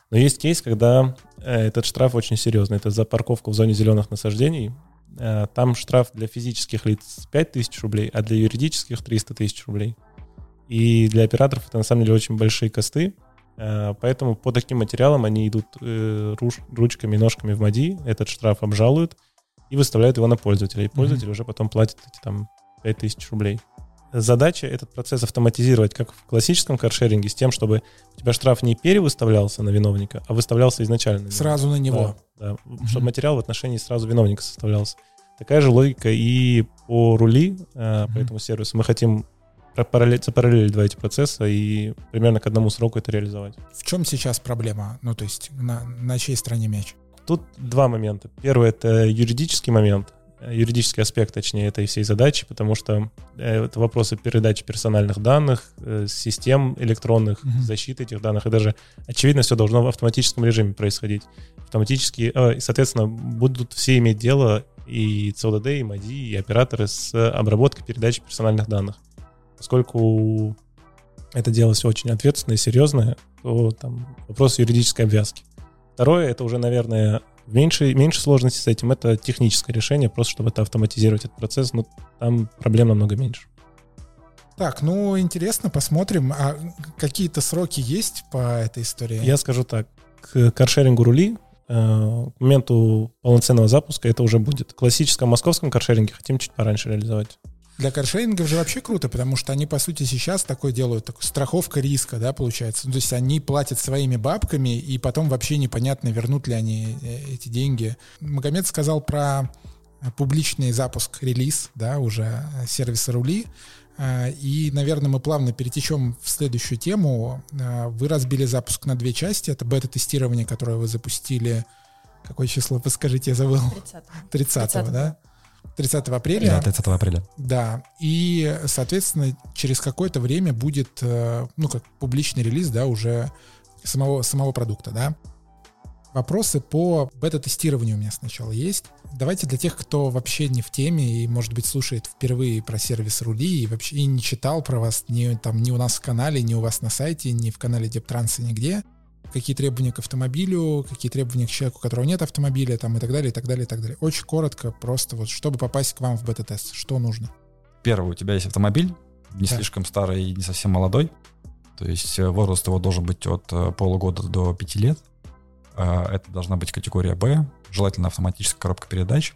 Но есть кейс, когда э, этот штраф очень серьезный. Это за парковку в зоне зеленых насаждений. Э, там штраф для физических лиц 5000 рублей, а для юридических 300 тысяч рублей. И для операторов это на самом деле очень большие косты. Э, поэтому по таким материалам они идут э, ручками, ножками в МАДИ, этот штраф обжалуют и выставляют его на пользователя. И пользователь mm-hmm. уже потом платит эти там 5000 рублей. Задача этот процесс автоматизировать, как в классическом каршеринге, с тем, чтобы у тебя штраф не перевыставлялся на виновника, а выставлялся изначально. Сразу на него. Да, да mm-hmm. чтобы материал в отношении сразу виновника составлялся. Такая же логика и по рули, mm-hmm. по этому сервису. Мы хотим параллель, запараллелить два эти процесса и примерно к одному сроку это реализовать. В чем сейчас проблема? Ну, то есть на, на чьей стороне мяч? Тут два момента. Первый — это юридический момент, юридический аспект, точнее, этой всей задачи, потому что э, это вопросы передачи персональных данных, э, систем электронных, mm-hmm. защиты этих данных, и даже, очевидно, все должно в автоматическом режиме происходить. Автоматически, э, соответственно, будут все иметь дело и ЦОДД, и МАДИ, и операторы с обработкой передачи персональных данных поскольку это дело все очень ответственное и серьезное, то там вопрос юридической обвязки. Второе, это уже, наверное, меньше, меньше сложности с этим, это техническое решение, просто чтобы это автоматизировать этот процесс, но там проблем намного меньше. Так, ну интересно, посмотрим. А какие-то сроки есть по этой истории? Я скажу так. К каршерингу рули э, к моменту полноценного запуска это уже будет. В классическом московском каршеринге хотим чуть пораньше реализовать. Для каршерингов же вообще круто, потому что они, по сути, сейчас такое делают, такую страховка риска, да, получается. То есть они платят своими бабками, и потом вообще непонятно, вернут ли они э, эти деньги. Магомед сказал про э, публичный запуск, релиз, да, уже э, сервиса рули. И, наверное, мы плавно перетечем в следующую тему. Вы разбили запуск на две части. Это бета-тестирование, которое вы запустили. Какое число, подскажите, я забыл. 30 30, 30 да? 30 апреля. Да, 30 апреля. Да, и, соответственно, через какое-то время будет, э, ну, как публичный релиз, да, уже самого, самого продукта, да. Вопросы по бета-тестированию у меня сначала есть. Давайте для тех, кто вообще не в теме и, может быть, слушает впервые про сервис рули и вообще и не читал про вас ни, там, ни у нас в канале, ни у вас на сайте, ни в канале Дептранса, нигде, какие требования к автомобилю, какие требования к человеку, у которого нет автомобиля, там и так далее, и так далее, и так далее. Очень коротко, просто вот, чтобы попасть к вам в бета-тест, что нужно? Первое, у тебя есть автомобиль, не да. слишком старый и не совсем молодой, то есть э, возраст его должен быть от э, полугода до пяти лет. А, это должна быть категория Б, желательно автоматическая коробка передач.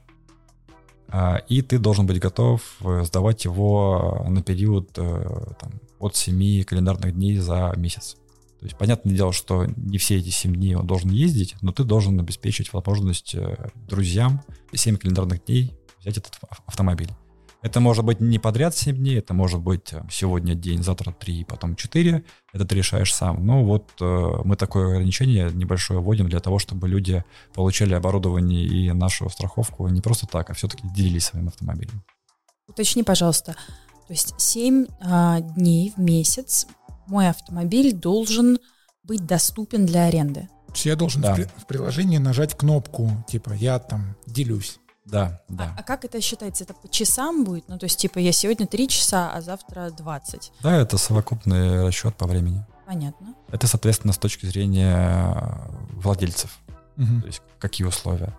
И ты должен быть готов э, сдавать его на период там, от 7 календарных дней за месяц. То есть, понятное дело, что не все эти 7 дней он должен ездить, но ты должен обеспечить возможность э, друзьям 7 календарных дней взять этот автомобиль. Это может быть не подряд 7 дней, это может быть э, сегодня день, завтра 3, потом 4. Это ты решаешь сам. Но вот э, мы такое ограничение небольшое вводим для того, чтобы люди получали оборудование и нашу страховку не просто так, а все-таки делились своим автомобилем. Уточни, пожалуйста, то есть 7 а, дней в месяц мой автомобиль должен быть доступен для аренды. То есть я должен да. в, в приложении нажать кнопку, типа, я там делюсь. Да, да. А, а как это считается? Это по часам будет? Ну, то есть, типа, я сегодня 3 часа, а завтра 20? Да, это совокупный расчет по времени. Понятно. Это, соответственно, с точки зрения владельцев. Угу. То есть, какие условия.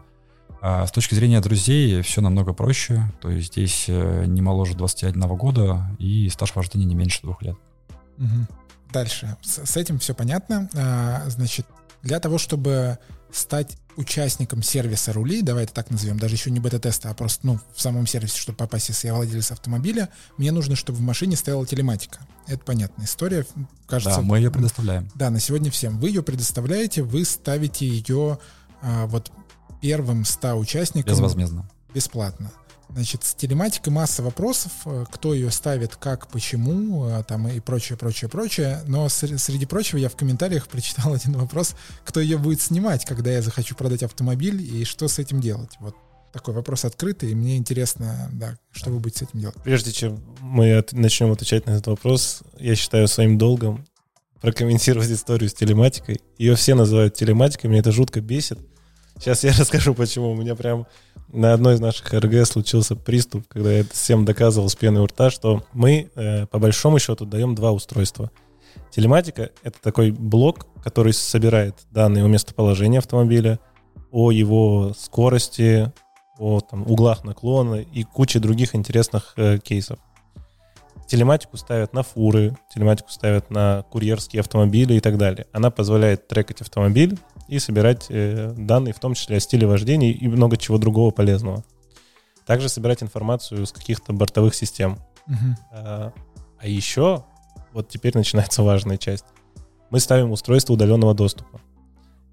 А с точки зрения друзей все намного проще. То есть, здесь э, не моложе 21 года и стаж вождения не меньше двух лет. Угу. Дальше. С, с этим все понятно. А, значит, для того, чтобы стать участником сервиса рули, давай это так назовем, даже еще не бета-теста, а просто ну, в самом сервисе, чтобы попасть, если я владелец автомобиля, мне нужно, чтобы в машине стояла телематика. Это понятная история. Кажется, да, мы ее предоставляем. Да, на сегодня всем. Вы ее предоставляете, вы ставите ее а, вот первым 100 участникам. Безвозмездно. Бесплатно. Значит, с телематикой масса вопросов, э, кто ее ставит, как, почему, э, там и прочее, прочее, прочее. Но среди прочего я в комментариях прочитал один вопрос, кто ее будет снимать, когда я захочу продать автомобиль и что с этим делать. Вот такой вопрос открытый, и мне интересно, да, что вы будете с этим делать. Прежде чем мы от, начнем отвечать на этот вопрос, я считаю своим долгом прокомментировать историю с телематикой. Ее все называют телематикой, меня это жутко бесит. Сейчас я расскажу, почему. У меня прям на одной из наших РГ случился приступ, когда я всем доказывал с пеной у рта, что мы, э, по большому счету, даем два устройства. Телематика — это такой блок, который собирает данные о местоположении автомобиля, о его скорости, о там, углах наклона и куче других интересных э, кейсов. Телематику ставят на фуры, телематику ставят на курьерские автомобили и так далее. Она позволяет трекать автомобиль и собирать э, данные, в том числе о стиле вождения и много чего другого полезного. Также собирать информацию с каких-то бортовых систем. Мгм. А, а еще, вот теперь начинается важная часть. Мы ставим устройство удаленного доступа.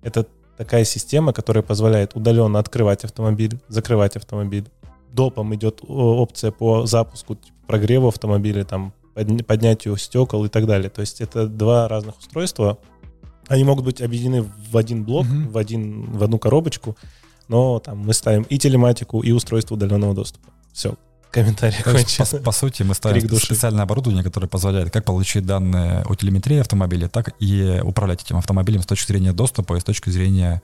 Это такая система, которая позволяет удаленно открывать автомобиль, закрывать автомобиль. Допом идет опция по запуску, типа, прогреву автомобиля, там, подня- поднятию стекол и так далее. То есть это два разных устройства. Они могут быть объединены в один блок, Мгм. в, один, в одну коробочку, но там мы ставим и телематику, и устройство удаленного доступа. Все, комментарий То есть, по, по сути, мы ставим Крик души. специальное оборудование, которое позволяет как получить данные о телеметрии автомобиля, так и управлять этим автомобилем с точки зрения доступа и с точки зрения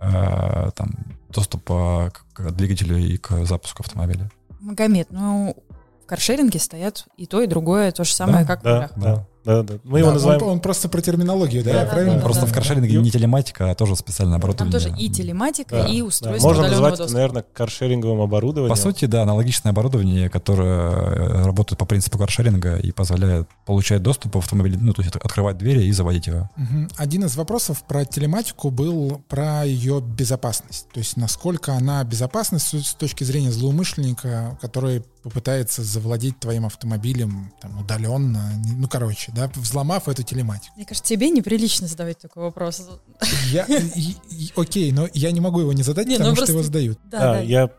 э, там, доступа к, к двигателю и к запуску автомобиля. Магомед, ну, в каршеринге стоят и то, и другое, то же самое, Да, как в Да, рулях. да, да, да. Мы Да, его он- называем... он, просто про терминологию, да, Да, я да, правильно? да, Просто да. в каршеринге Ю- не телематика, а тоже специальное Там оборудование. тоже и телематика, Да, и да. устройство Можно удаленного назвать это, доступа. наверное, каршеринговым оборудованием. По сути, да, аналогичное оборудование, которое э, работает по принципу каршеринга и позволяет получать доступ в автомобиль, ну, то есть открывать двери и заводить его. Мгм. Один из вопросов про телематику был про ее безопасность. То есть насколько она безопасна с точки зрения злоумышленника, который попытается завладеть твоим автомобилем там, удаленно. Ну, короче, да, взломав эту телематику. Мне кажется, тебе неприлично задавать такой вопрос. Я, и- и- окей, но я не могу его не задать, Не, ну потому что просто- его задают. Да, Да, да. я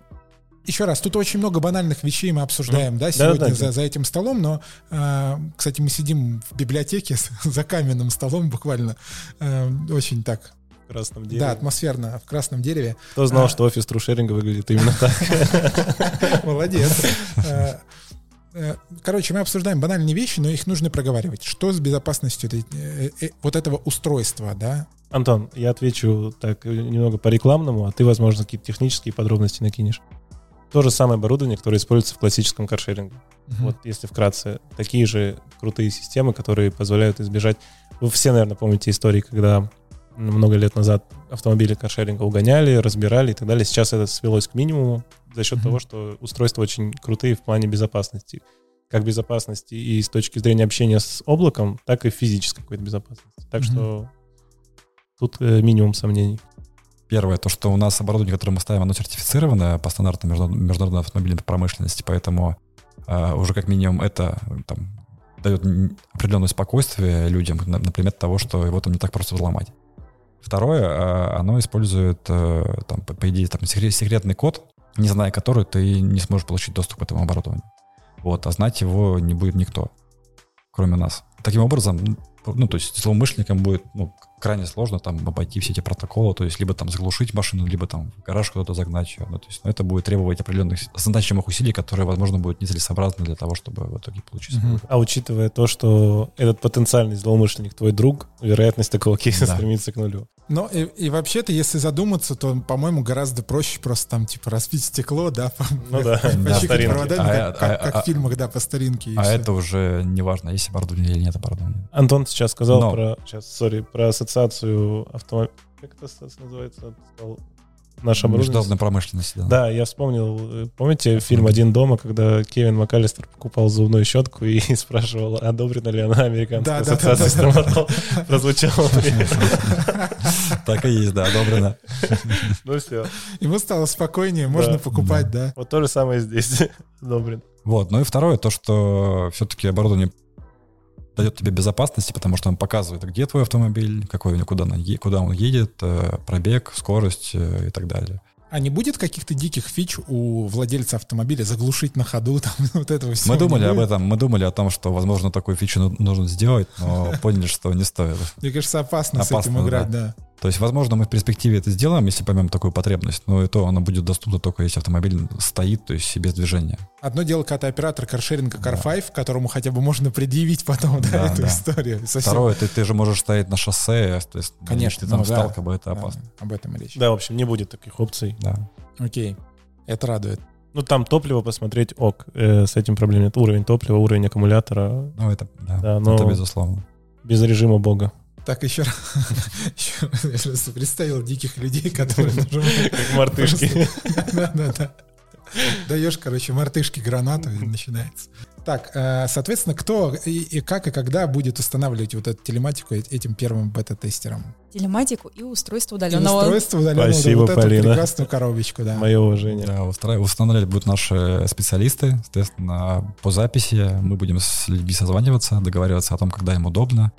Еще раз, тут очень много банальных вещей мы обсуждаем, Ну, да, сегодня да, за, да. за этим столом, но, а, кстати, мы сидим в библиотеке за каменным столом буквально, а, очень так, в красном дереве. да, атмосферно, в красном дереве. Кто знал, А. что офис трушеринга выглядит именно так? Молодец. Э, Короче, мы обсуждаем банальные вещи, но их нужно проговаривать. Что с безопасностью э, э, вот этого устройства, да? Антон, я отвечу так немного по рекламному, а ты, возможно, какие-то технические подробности накинешь. То же самое оборудование, которое используется в классическом каршеринге. Мгм. Вот если вкратце, такие же крутые системы, которые позволяют избежать... Вы все, наверное, помните истории, когда много лет назад автомобили каршеринга угоняли, разбирали и так далее. Сейчас это свелось к минимуму за счет Мгм. того, что устройства очень крутые в плане безопасности. Как безопасности и с точки зрения общения с облаком, так и физической какой-то безопасности. Так Мгм. что тут э, минимум сомнений. Первое, то, что у нас оборудование, которое мы ставим, оно сертифицировано по стандартам международ- международной автомобильной промышленности, поэтому а, уже как минимум это там, дает определенное спокойствие людям, на- например, того, что его там не так просто взломать. Второе, а, оно использует, э, там, по, идее, там, секре- секретный код, не зная который ты не сможешь получить доступ к этому оборудованию. Вот, а знать его не будет никто, кроме нас. Таким образом, ну, то есть злоумышленникам будет ну, крайне сложно там обойти все эти протоколы, то есть либо там заглушить машину, либо там в гараж куда-то загнать ее. Ну, то есть ну, это будет требовать определенных значимых усилий, которые, возможно, будут нецелесообразны для того, чтобы в итоге получить свой А учитывая то, что этот потенциальный злоумышленник твой друг, вероятность такого кейса Да. стремится к нулю. Но и, и вообще-то, если задуматься, то, по-моему, гораздо проще просто там, типа, разбить стекло, да, Ну да, старинки. проводами, А, как, как- а, как а, в фильмах, да, по старинке. А всё. это уже не важно, есть оборудование или нет оборудования. Антон сейчас сказал Но. про, сейчас, сори, про ассоциацию автомобилей. Как эта ассоциация называется? Наша. Международная промышленность, да. Да, я вспомнил, э, помните фильм «Один дома», когда Кевин МакАлистер покупал зубную щетку и спрашивал, одобрена ли она американской Да, да, да, ассоциацией да, стоматологов. Прозвучало. Так и есть, да, одобрено. Ну все. Ему стало спокойнее, можно покупать, да. Вот то же самое здесь. Одобрен. Вот, ну и второе, то, что все-таки оборудование дает тебе безопасности, потому что он показывает, где твой автомобиль, какой, у него- куда, он куда он едет, э, пробег, скорость э, и так далее. А не будет каких-то диких фич у владельца автомобиля заглушить на ходу там вот этого всего? Мы думали об этом, мы думали о том, что, возможно, такую фичу ну- нужно сделать, но поняли, что не стоит. Мне кажется, опасно, с Опасно, этим играть, да. То есть, возможно, мы в перспективе это сделаем, если поймем такую потребность, но и то она будет доступна только если автомобиль стоит, то есть без движения. Одно дело, когда ты оператор каршеринга Car5, которому хотя бы можно предъявить потом да, Да, эту да. историю. Совсем- Второе, ты, ты же можешь стоять на шоссе, то есть, Конечно, если ты там ну да. встал, как бы это Да, опасно. об этом и речь. Да, в общем, не будет таких опций. Да. Окей, это радует. Ну, там топливо посмотреть, ок, э, с этим проблем нет. Уровень топлива, уровень аккумулятора Ну, это, да, Да, но- это безусловно. без режима бога. Так, еще раз. еще раз я просто представил диких людей, которые нажимают. Как мартышки. Да-да-да. Даешь, короче, мартышке гранату и начинается. Так, э, соответственно, кто и, и как и когда будет устанавливать вот эту телематику э- этим первым бета-тестером? Телематику и устройство И удаленного. устройство удаленного, Спасибо, вот эту Полина. прекрасную коробочку, да. Мое уважение. Да, устра- устанавливать будут наши специалисты. Соответственно, по записи мы будем с людьми созваниваться, договариваться о том, когда им удобно.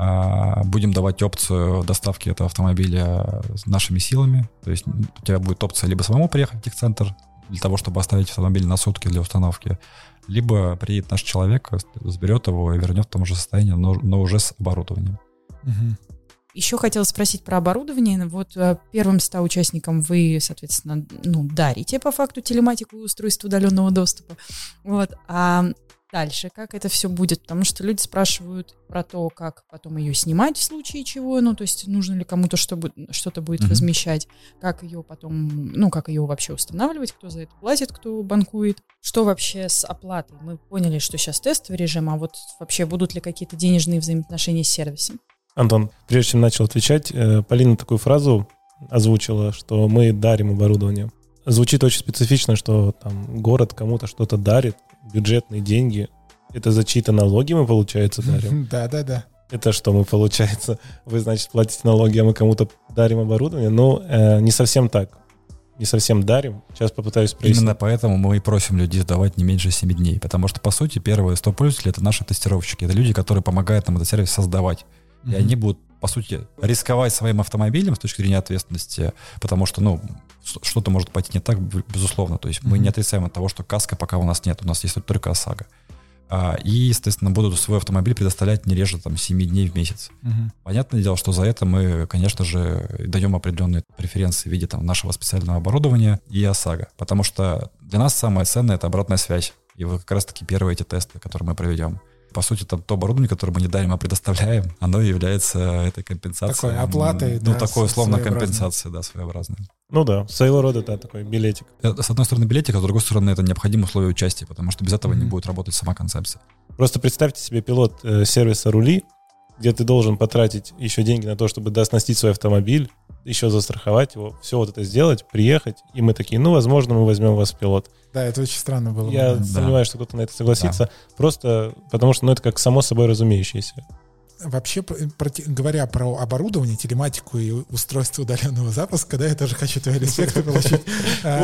А, Будем давать опцию доставки этого автомобиля нашими силами. То есть у тебя будет опция либо самому приехать в техцентр для того, чтобы оставить автомобиль на сутки для установки, либо приедет наш человек, заберет его и вернет в том же состоянии, но, но уже с оборудованием. Мгм. Еще хотела спросить про оборудование. Вот э, первым 100 участникам вы, соответственно, ну, дарите по факту телематику и устройство удаленного доступа. Вот. А дальше как это все будет? Потому что люди спрашивают про то, как потом ее снимать в случае чего. Ну, то есть нужно ли кому-то чтобы- что-то будет Мгм. возмещать, как ее потом, ну, как ее вообще устанавливать, кто за это платит, кто банкует. Что вообще с оплатой? Мы поняли, что сейчас тестовый режим, а вот вообще будут ли какие-то денежные взаимоотношения с сервисом? Антон, прежде чем начал отвечать, э, Полина такую фразу озвучила, что мы дарим оборудование. Звучит очень специфично, что там город кому-то что-то дарит, бюджетные деньги. Это за чьи-то налоги мы, получается, дарим. Да-да-да. Это что мы, получается? Вы, значит, платите налоги, а мы кому-то дарим оборудование? Ну, э, не совсем так. Не совсем дарим. Сейчас попытаюсь прояснить. Именно поэтому мы и просим людей сдавать не меньше 7 дней. Потому что, по сути, первые 100 пользователей — это наши тестировщики. Это люди, которые помогают нам этот сервис создавать. И они будут, по сути, рисковать своим автомобилем с точки зрения ответственности, потому что, ну, что-то может пойти не так, безусловно. То есть мы Мгм. не отрицаем от того, что каска пока у нас нет, у нас есть только ОСАГО. А, и, естественно, будут свой автомобиль предоставлять не реже там 7 дней в месяц. Мгм. Понятное дело, что за это мы, конечно же, даем определенные преференции в виде там, нашего специального оборудования и ОСАГО. Потому что для нас самое ценное — это обратная связь. И вот как раз-таки первые эти тесты, которые мы проведем. По сути, там то оборудование, которое мы не дарим, а предоставляем, оно является этой компенсацией. Такой оплатой, Ну, да, такой условно компенсация, да, своеобразная. Ну да, своего рода, да, такой билетик. Это, С одной стороны, билетик, а с другой стороны, это необходимое условие участия, потому что без этого не Мгм. будет работать сама концепция. Просто представьте себе пилот э, сервиса рули, где ты должен потратить еще деньги на то, чтобы дооснастить свой автомобиль, еще застраховать его, все вот это сделать, приехать, и мы такие, ну, возможно, мы возьмем вас в пилот. Да, это очень странно было. бы, Я да. сомневаюсь, что кто-то на это согласится, просто потому что, ну, это как само собой разумеющееся. Вообще, говоря про оборудование, телематику и устройство удаленного запуска, да, я тоже хочу твои респекты получить. А.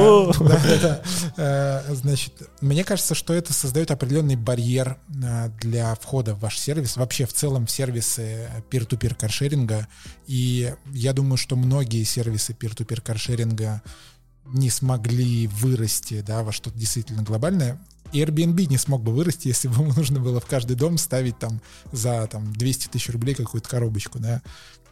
А, Значит, мне кажется, что это создает определенный барьер а, для входа в ваш сервис, вообще в целом в сервисы peer-to-peer каршеринга. И я думаю, что многие сервисы peer-to-peer каршеринга не смогли вырасти да, во что-то действительно глобальное. И Airbnb не смог бы вырасти, если бы ему нужно было в каждый дом ставить там за там, 200 тысяч рублей какую-то коробочку. Да?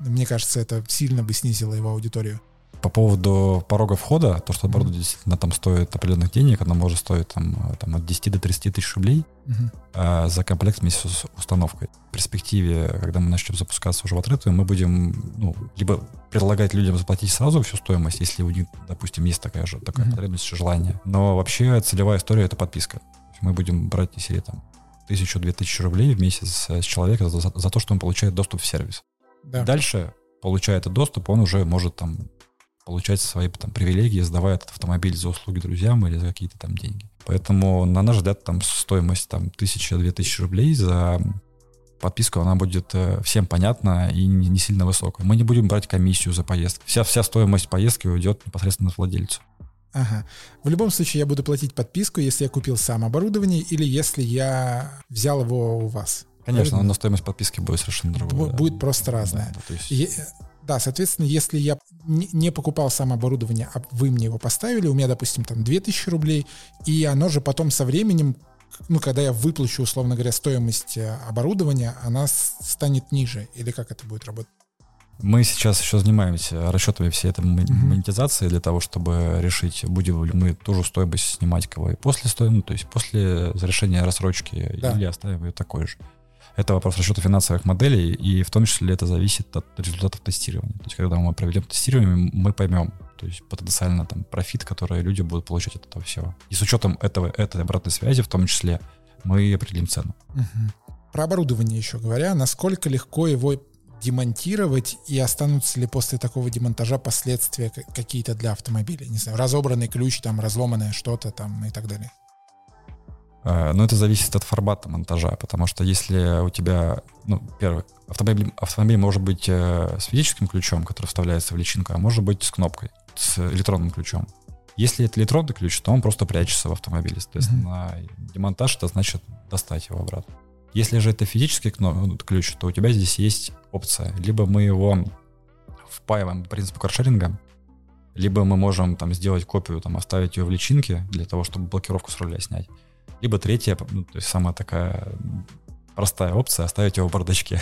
Мне кажется, это сильно бы снизило его аудиторию. По поводу порога входа, то, что оборудование действительно там стоит определенных денег, оно может стоить там, э, там от 10 до 30 тысяч рублей Мгм. а, за комплект вместе с установкой. В перспективе, когда мы начнем запускаться уже в открытую, мы будем ну, либо предлагать людям заплатить сразу всю стоимость, если у них, допустим, есть такая же такая Мгм. потребность и желание. Но вообще целевая история — это подписка. Мы будем брать серии там тысячу-две тысячи рублей в месяц э, с человека за, за то, что он получает доступ в сервис. Да. Дальше, получая этот доступ, он уже может там получать свои там, привилегии, сдавая этот автомобиль за услуги друзьям или за какие-то там деньги. Поэтому, на наш взгляд, там стоимость там тысяча-две тысячи рублей за подписку, она будет э, всем понятна и не, сильно высокая. Мы не будем брать комиссию за поездку. Вся, вся стоимость поездки уйдет непосредственно владельцу. Ага. В любом случае я буду платить подписку, если я купил сам оборудование или если я взял его у вас. Конечно, Правильно? но стоимость подписки будет совершенно другая. Бу- будет просто разная. Да, то есть Да, соответственно, если я не покупал сам оборудование, а вы мне его поставили, у меня, допустим, там 2000 рублей, и оно же потом со временем, ну, когда я выплачу, условно говоря, стоимость э, оборудования, она станет ниже. Или как это будет работать? Мы сейчас еще занимаемся расчетами всей этой монетизации для того, чтобы решить, будем ли мы ту же стоимость снимать кого и после стоимости, ну, то есть после завершения рассрочки Да. или оставим ее такой же. Это вопрос расчета финансовых моделей, и в том числе это зависит от результатов тестирования. То есть когда мы проведем тестирование, мы поймем, то есть потенциально там профит, который люди будут получать от этого всего. И с учетом этого, этой обратной связи в том числе мы определим цену. Мгм. Про оборудование еще говоря, насколько легко его демонтировать и останутся ли после такого демонтажа последствия какие-то для автомобиля? Не знаю, разобранный ключ, там, разломанное что-то там и так далее. Э, Но это зависит от формата монтажа, потому что если у тебя, ну, первый, автомобиль, автомобиль может быть э, с физическим ключом, который вставляется в личинку, а может быть с кнопкой, с электронным ключом. Если это электронный ключ, то он просто прячется в автомобиле. Соответственно, демонтаж это значит достать его обратно. Если же это физический ну, ключ, то у тебя здесь есть опция. Либо мы его впаиваем по принципу каршеринга, либо мы можем там сделать копию, там оставить ее в личинке для того, чтобы блокировку с руля снять. Либо третья, ну, то есть самая такая простая опция, оставить его в бардачке.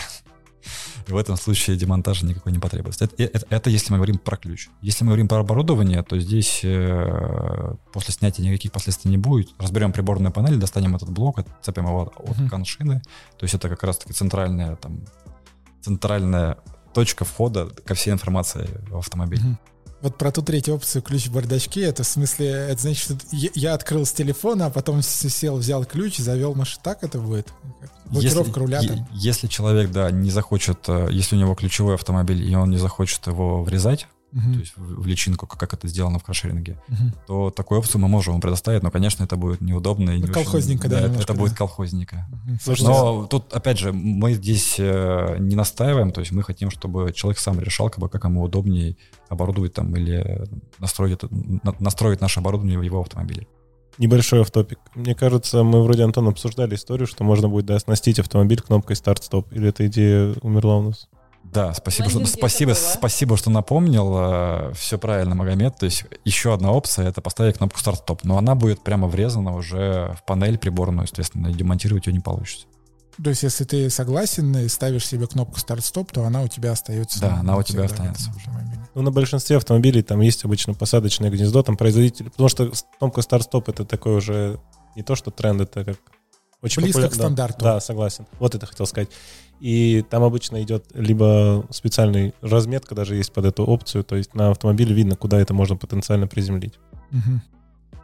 И в этом случае демонтажа никакой не потребуется. Это, это- это если мы говорим про ключ. Если мы говорим про оборудование, то здесь э, после снятия никаких последствий не будет. Разберем приборную панель, достанем этот блок, отцепим его от Мгм. коншины. То есть это как раз-таки центральная, там, центральная точка входа ко всей информации в автомобиль. Мгм. Вот про ту третью опцию ключ в бардачке, это в смысле, это значит, что я, открыл с телефона, а потом сел, взял ключ, завел машину. Так это будет? Блокировка Если- руля там. Если человек, да, не захочет, э, если у него ключевой автомобиль, и он не захочет его врезать, Мгм. то есть в, в личинку, как это сделано в каршеринге, Мгм. то такую опцию мы можем ему предоставить, но, конечно, это будет неудобно. И Ну, не очень- колхозненько, да, это- немножко, это будет да. колхозненько. Мгм. Слушайте, Но тут, опять же, мы здесь э, не настаиваем, то есть мы хотим, чтобы человек сам решал, как, бы, как ему удобнее оборудовать там или настроить, это- на- настроить наше оборудование в его автомобиле. Небольшой автопик. Мне кажется, мы вроде, Антон, обсуждали историю, что можно будет да, оснастить автомобиль кнопкой старт-стоп. Или эта идея умерла у нас? Да, спасибо, что, спасибо, спасибо, что напомнил. Все правильно, Магомед. То есть еще одна опция — это поставить кнопку старт-стоп. Но она будет прямо врезана уже в панель приборную, естественно, и демонтировать ее не получится. То есть, если ты согласен и ставишь себе кнопку старт-стоп, то она у тебя остается. Да, она у тебя останется. Ну, на большинстве автомобилей там есть обычно посадочное гнездо, там производитель... Потому что кнопка старт-стоп это такой уже не то, что тренд, это как... Очень Близко популя- к да, стандарту. Да, согласен. Вот это хотел сказать. И там обычно идет либо специальный разметка даже есть под эту опцию, то есть на автомобиле видно, куда это можно потенциально приземлить. Мгм.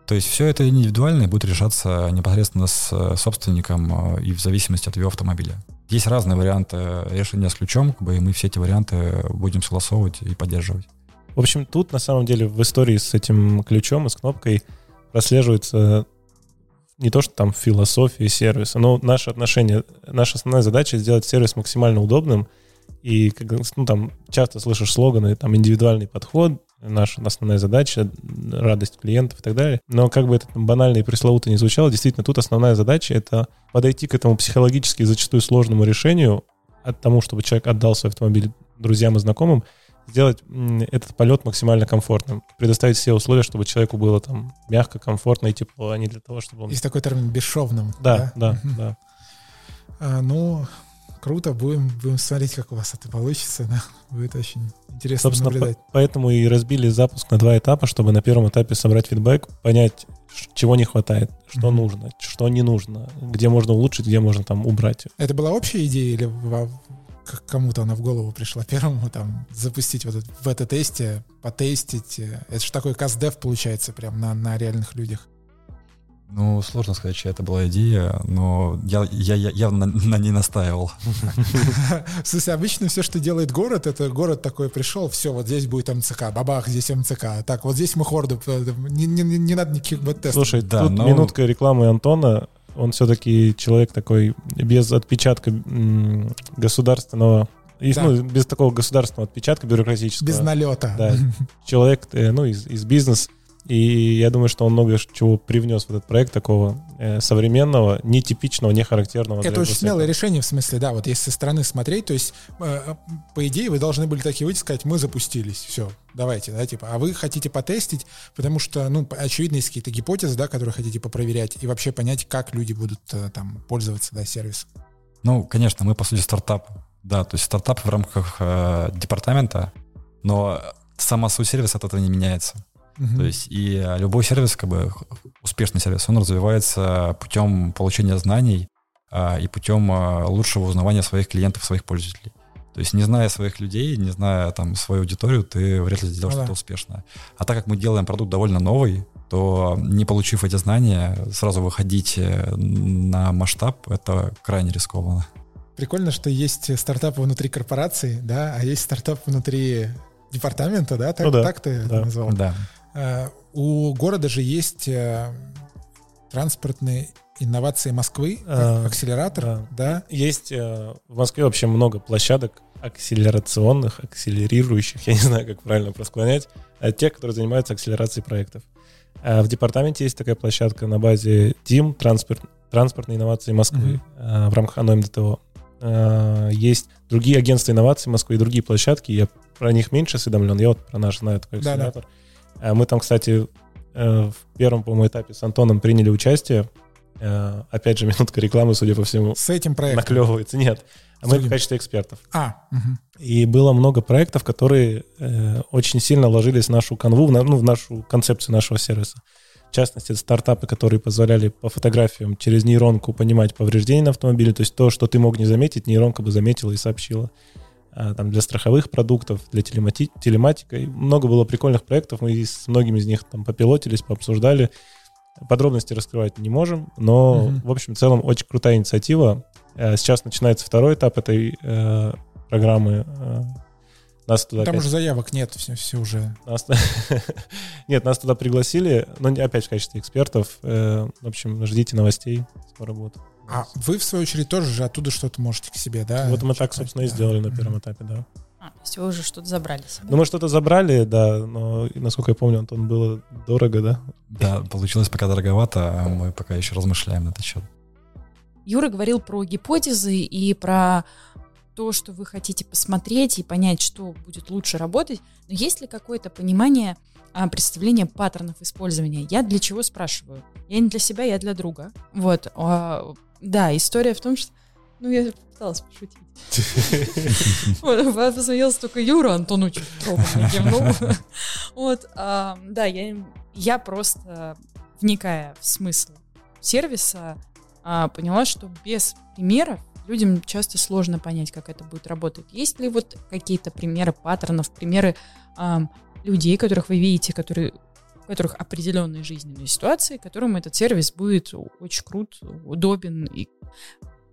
То есть все это индивидуально и будет решаться непосредственно с э, собственником э, и в зависимости от его автомобиля. Есть разные варианты решения с ключом, как бы, и мы все эти варианты будем согласовывать и поддерживать. В общем, тут на самом деле в истории с этим ключом и с кнопкой прослеживается не то, что там философия сервиса, но наше отношение, наша основная задача сделать сервис максимально удобным. И ну, там часто слышишь слоганы, там индивидуальный подход, наша основная задача, радость клиентов и так далее. Но как бы это там банально и пресловуто не звучало, действительно, тут основная задача — это подойти к этому психологически зачастую сложному решению от тому, чтобы человек отдал свой автомобиль друзьям и знакомым, сделать этот полет максимально комфортным, предоставить все условия, чтобы человеку было там мягко, комфортно и тепло, а не для того, чтобы он... Есть такой термин бесшовным. Да, да, Мгм. да. А, ну, круто, будем, будем смотреть, как у вас это получится. Да. Будет очень интересно Собственно, наблюдать. по- поэтому и разбили запуск на два этапа, чтобы на первом этапе собрать фидбэк, понять, чего не хватает, что нужно, что не нужно, где можно улучшить, где можно там убрать. Это была общая идея или кому-то она в голову пришла первому там запустить вот это, в бета-тесте, потестить? Это же такой каз-дев получается прям на, на реальных людях. Ну, сложно сказать, чья это была идея, но я, я, я явно на, на ней настаивал. В смысле, обычно все, что делает город, это город такой пришел, все, вот здесь будет МЦК, бабах, здесь МЦК. Так, вот здесь мы хорду, э, не, не- не надо никаких бета-тестов. Слушай, Да, тут но- минутка рекламы Антона. Он все-таки человек такой без отпечатка государственного, и, Да. ну, без такого государственного отпечатка бюрократического. Без налета. Да. Человек, э, ну, из, из бизнес И я думаю, что он много чего привнес в этот проект такого э, современного, нетипичного, не характерного. Это очень смелое решение, в смысле, да, вот если со стороны смотреть, то есть, э, по идее, вы должны были такие выйти сказать, мы запустились, все, давайте, да, типа, а вы хотите потестить, потому что, ну, очевидно, есть какие-то гипотезы, да, которые хотите попроверять, и вообще понять, как люди будут э, там пользоваться, да, сервисом. Ну, конечно, мы, по сути, стартап, да, то есть стартап в рамках э, департамента, но сама суть сервиса от этого не меняется. Uh-huh. То есть и любой сервис, как бы успешный сервис, он развивается путем получения знаний а, и путем а, лучшего узнавания своих клиентов, своих пользователей. То есть не зная своих людей, не зная там свою аудиторию, ты вряд ли сделаешь ну, что-то да. успешное. А так как мы делаем продукт довольно новый, то не получив эти знания, сразу выходить э, на масштаб, это крайне рискованно. Прикольно, что есть стартап внутри корпорации, да, а есть стартап внутри департамента, да? Так, ну, да. так ты да. это назвал? Да. А, у города же есть э, транспортные инновации Москвы, а, акселератор, да. да? Есть э, в Москве вообще много площадок акселерационных, акселерирующих, я не знаю, как правильно просклонять, а тех, которые занимаются акселерацией проектов. В департаменте есть такая площадка на базе ДИМ, транспорт, транспортные инновации Москвы, mm-hmm. в рамках ОНО МДТО. Есть другие агентства инноваций Москвы и другие площадки, я про них меньше осведомлен, я вот про наш знаю такой акселератор. Да, да. Мы там, кстати, э, в первом, по-моему, этапе с Антоном приняли участие. Э, опять же, минутка рекламы, судя по всему. С этим проектом? Наклевывается. Нет. А мы в качестве экспертов. А, угу. И было много проектов, которые э, очень сильно ложились в нашу канву, в, ну, в нашу концепцию нашего сервиса. В частности, это стартапы, которые позволяли по фотографиям через нейронку понимать повреждения на автомобиле. То есть то, что ты мог не заметить, нейронка бы заметила и сообщила. А, там, для страховых продуктов, для телемати- телематика. И много было прикольных проектов, мы с многими из них там попилотились, пообсуждали. Подробности раскрывать не можем, но, uh-huh. в общем, в целом очень крутая инициатива. Э, сейчас начинается второй этап этой э, программы. Э, нас туда Там опять... уже заявок нет, все, все уже. Нас... нет, нас туда пригласили, но опять в качестве экспертов. Э, в общем, ждите новостей, скоро будут. А вы, в свою очередь, тоже же оттуда что-то можете к себе, да? Вот мы так, собственно, и сделали на первом этапе, да. А, то есть вы уже что-то забрали себе? Ну, мы что-то забрали, да, но, насколько я помню, Антон, было дорого, да? Да, получилось пока дороговато, а мы пока еще размышляем на этот счет. Юра говорил про гипотезы и про то, что вы хотите посмотреть и понять, что будет лучше работать. Но есть ли какое-то понимание, а, представление паттернов использования? Я для чего спрашиваю? Я не для себя, я для друга. Вот. Да, история в том, что... Ну, я пыталась пошутить. Посмеялся только Юра, Антон очень трогательно кивнул. Вот, а, да, я просто, вникая в смысл сервиса, а, поняла, что без примеров людям часто сложно понять, как это будет работать. Есть ли вот какие-то примеры паттернов, примеры людей, которых вы видите, которые у которых определенные жизненные ситуации, которым этот сервис будет очень крут, удобен. И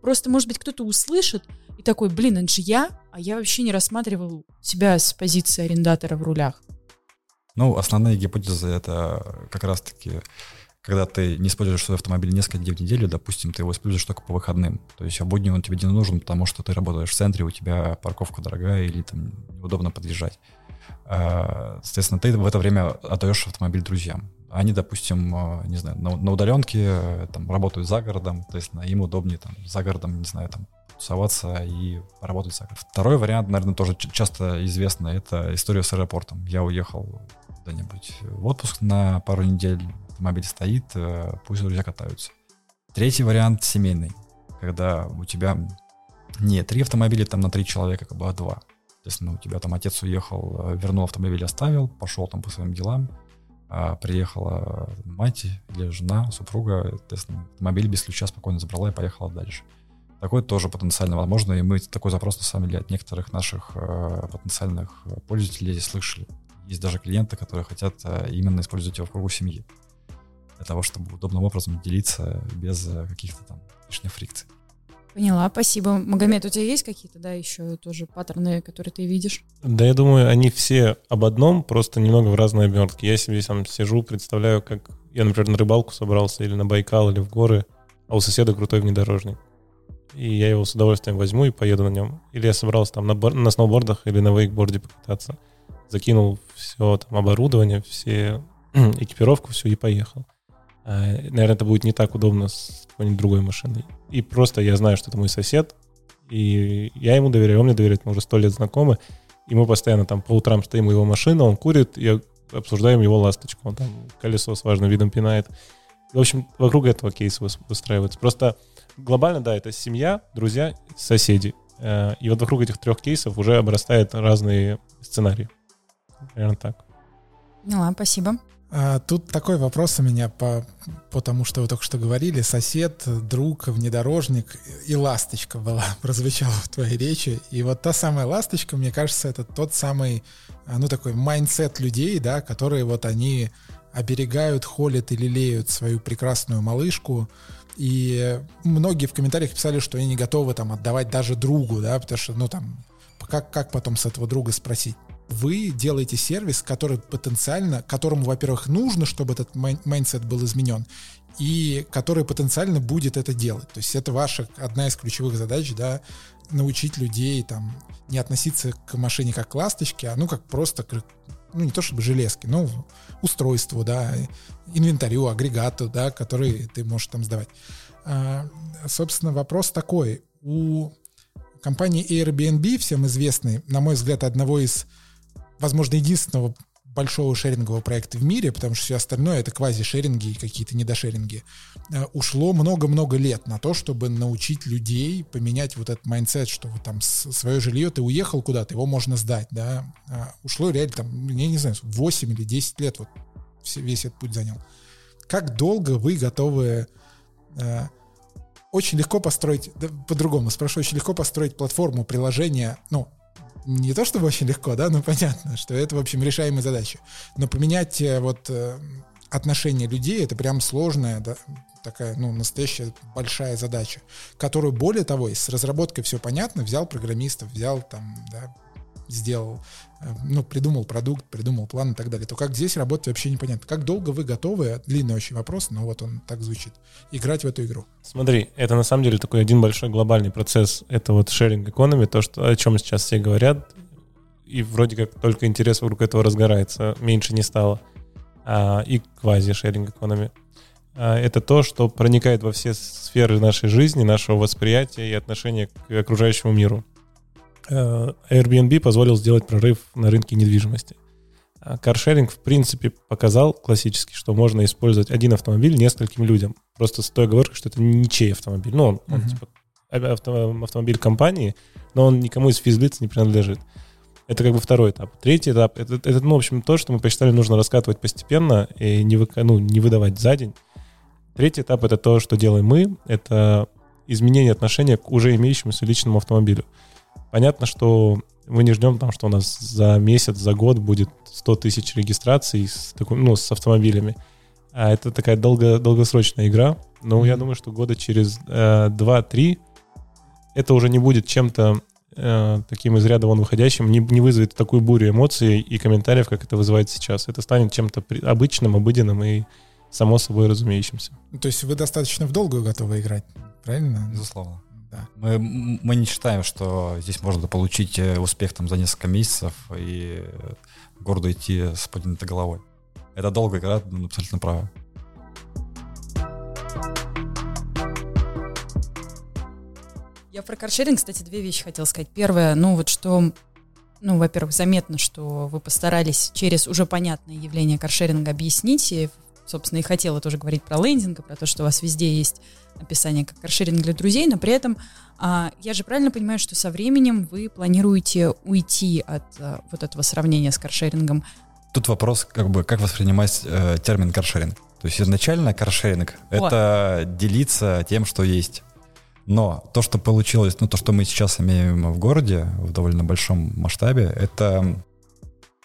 просто, может быть, кто-то услышит и такой, блин, это же я, а я вообще не рассматривал себя с позиции арендатора в рулях. Ну, основные гипотезы — это как раз-таки когда ты не используешь свой автомобиль несколько дней в неделю, допустим, ты его используешь только по выходным. То есть обудни он тебе не нужен, потому что ты работаешь в центре, у тебя парковка дорогая или там неудобно подъезжать. А, соответственно, ты в это время отдаешь автомобиль друзьям. Они, допустим, а, не знаю, на, на удаленке э, там, работают за городом, то есть им удобнее там, за городом, не знаю, там, тусоваться и работать за городом. Второй вариант, наверное, тоже часто известный, это история с аэропортом. Я уехал куда-нибудь в отпуск на пару недель, автомобиль стоит, э, пусть друзья катаются. Третий вариант семейный, когда у тебя не три автомобиля там на три человека, как бы, а два. Естественно, у тебя там отец уехал, э, вернул автомобиль, оставил, пошел там по своим делам, а приехала мать или жена, супруга, естественно, автомобиль без ключа спокойно забрала и поехала дальше. Такое тоже потенциально возможно, и мы такой запрос, на самом деле, от некоторых наших э, потенциальных пользователей слышали. Есть даже клиенты, которые хотят э, именно использовать его в кругу семьи, для того, чтобы удобным образом делиться без э, каких-то там лишних фрикций. Поняла, спасибо. Магомед, у тебя есть какие-то, да, еще тоже паттерны, которые ты видишь? Да, я думаю, они все об одном, просто немного в разной обертке. Я себе сам сижу, представляю, как я, например, на рыбалку собрался или на Байкал, или в горы, а у соседа крутой внедорожник. И я его с удовольствием возьму и поеду на нем. Или я собрался там на, на сноубордах или на вейкборде покататься. Закинул все там оборудование, все экипировку, все, и поехал. А, наверное, это будет не так удобно с какой-нибудь другой машиной. И просто я знаю, что это мой сосед, и я ему доверяю, он мне доверяет, мы уже сто лет знакомы, и мы постоянно там по утрам стоим у его машины, он курит, и обсуждаем его ласточку, он там колесо с важным видом пинает. В общем, вокруг этого кейса выстраивается. Просто глобально, да, это семья, друзья, соседи. Э, и вот вокруг этих трех кейсов уже обрастают разные сценарии. Примерно так. Ну, спасибо. А, тут такой вопрос у меня по, по тому, что вы только что говорили. Сосед, друг, внедорожник и ласточка была, прозвучала в твоей речи. И вот та самая ласточка, мне кажется, это тот самый, а, ну, такой mindset людей, да, которые вот они оберегают, холят и лелеют свою прекрасную малышку. И многие в комментариях писали, что они не готовы там отдавать даже другу, да, потому что, ну, там, как, как потом с этого друга спросить? Вы делаете сервис, который потенциально, которому, во-первых, нужно, чтобы этот mindset был изменен, и который потенциально будет это делать. То есть это ваша одна из ключевых задач, да, научить людей там не относиться к машине как к ласточке, а ну как просто к, ну не то чтобы железки, но устройству, да, инвентарю, агрегату, да, который ты можешь там сдавать. А, собственно, вопрос такой. У компании Airbnb, всем известной, на мой взгляд, одного из возможно, единственного большого шерингового проекта в мире, потому что все остальное это квази-шеринги и какие-то недошеринги, э, ушло много-много лет на то, чтобы научить людей поменять вот этот mindset, что вот там свое жилье, ты уехал куда-то, его можно сдать, да. А ушло реально там, я не знаю, 8 или 10 лет вот весь этот путь занял. Как долго вы готовы э, очень легко построить, да, по-другому спрошу, очень легко построить платформу, приложение, ну, не то чтобы очень легко, да, но понятно, что это, в общем, решаемая задача. Но поменять э, вот э, отношение людей, это прям сложная, да, такая, ну, настоящая большая задача, которую, более того, с разработкой все понятно, взял программистов, взял там, да, сделал, ну, придумал продукт, придумал план и так далее, то как здесь работать вообще непонятно. Как долго вы готовы, длинный очень вопрос, но вот он так звучит, играть в эту игру? Смотри, это на самом деле такой один большой глобальный процесс, это вот sharing economy, то, что, о чем сейчас все говорят, и вроде как только интерес вокруг этого разгорается, меньше не стало, а, и квази-sharing economy. А, это то, что проникает во все сферы нашей жизни, нашего восприятия и отношения к окружающему миру. Э, Airbnb позволил сделать прорыв на рынке недвижимости. А каршеринг, в принципе, показал классически, что можно использовать один автомобиль нескольким людям. Просто с той оговоркой, что это ничей автомобиль. Ну, он, uh-huh. он типа авто, автомобиль компании, но он никому из физлиц не принадлежит. Это как бы второй этап. Третий этап это, это, ну, в общем, то, что мы посчитали, нужно раскатывать постепенно и не, вы, ну, не выдавать за день. Третий этап это то, что делаем мы, это изменение отношения к уже имеющемуся личному автомобилю. Понятно, что мы не ждем там, что у нас за месяц, за год будет 100 тысяч регистраций с, ну, с автомобилями. А это такая долго, долгосрочная игра. Но mm-hmm. я думаю, что года через э, 2-3 это уже не будет чем-то э, таким из ряда вон выходящим, не, не вызовет такую бурю эмоций и комментариев, как это вызывает сейчас. Это станет чем-то при, обычным, обыденным и само собой разумеющимся. То есть вы достаточно в долгую готовы играть, правильно? Безусловно да. Мы, мы не считаем, что здесь можно получить э, успех там за несколько месяцев и гордо идти с поднятой головой. Это долгая игра, абсолютно правы. Я про каршеринг, кстати, две вещи хотела сказать. Первое, ну вот что, ну, во-первых, заметно, что вы постарались через уже понятное явление каршеринга объяснить, и, собственно, и хотела тоже говорить про лендинг, про то, что у вас везде есть описание как каршеринг для друзей, но при этом а, я же правильно понимаю, что со временем вы планируете уйти от а, вот этого сравнения с каршерингом? Тут вопрос, как бы, как воспринимать э, термин каршеринг. То есть изначально каршеринг — это делиться тем, что есть. Но то, что получилось, ну, то, что мы сейчас имеем в городе в довольно большом масштабе, это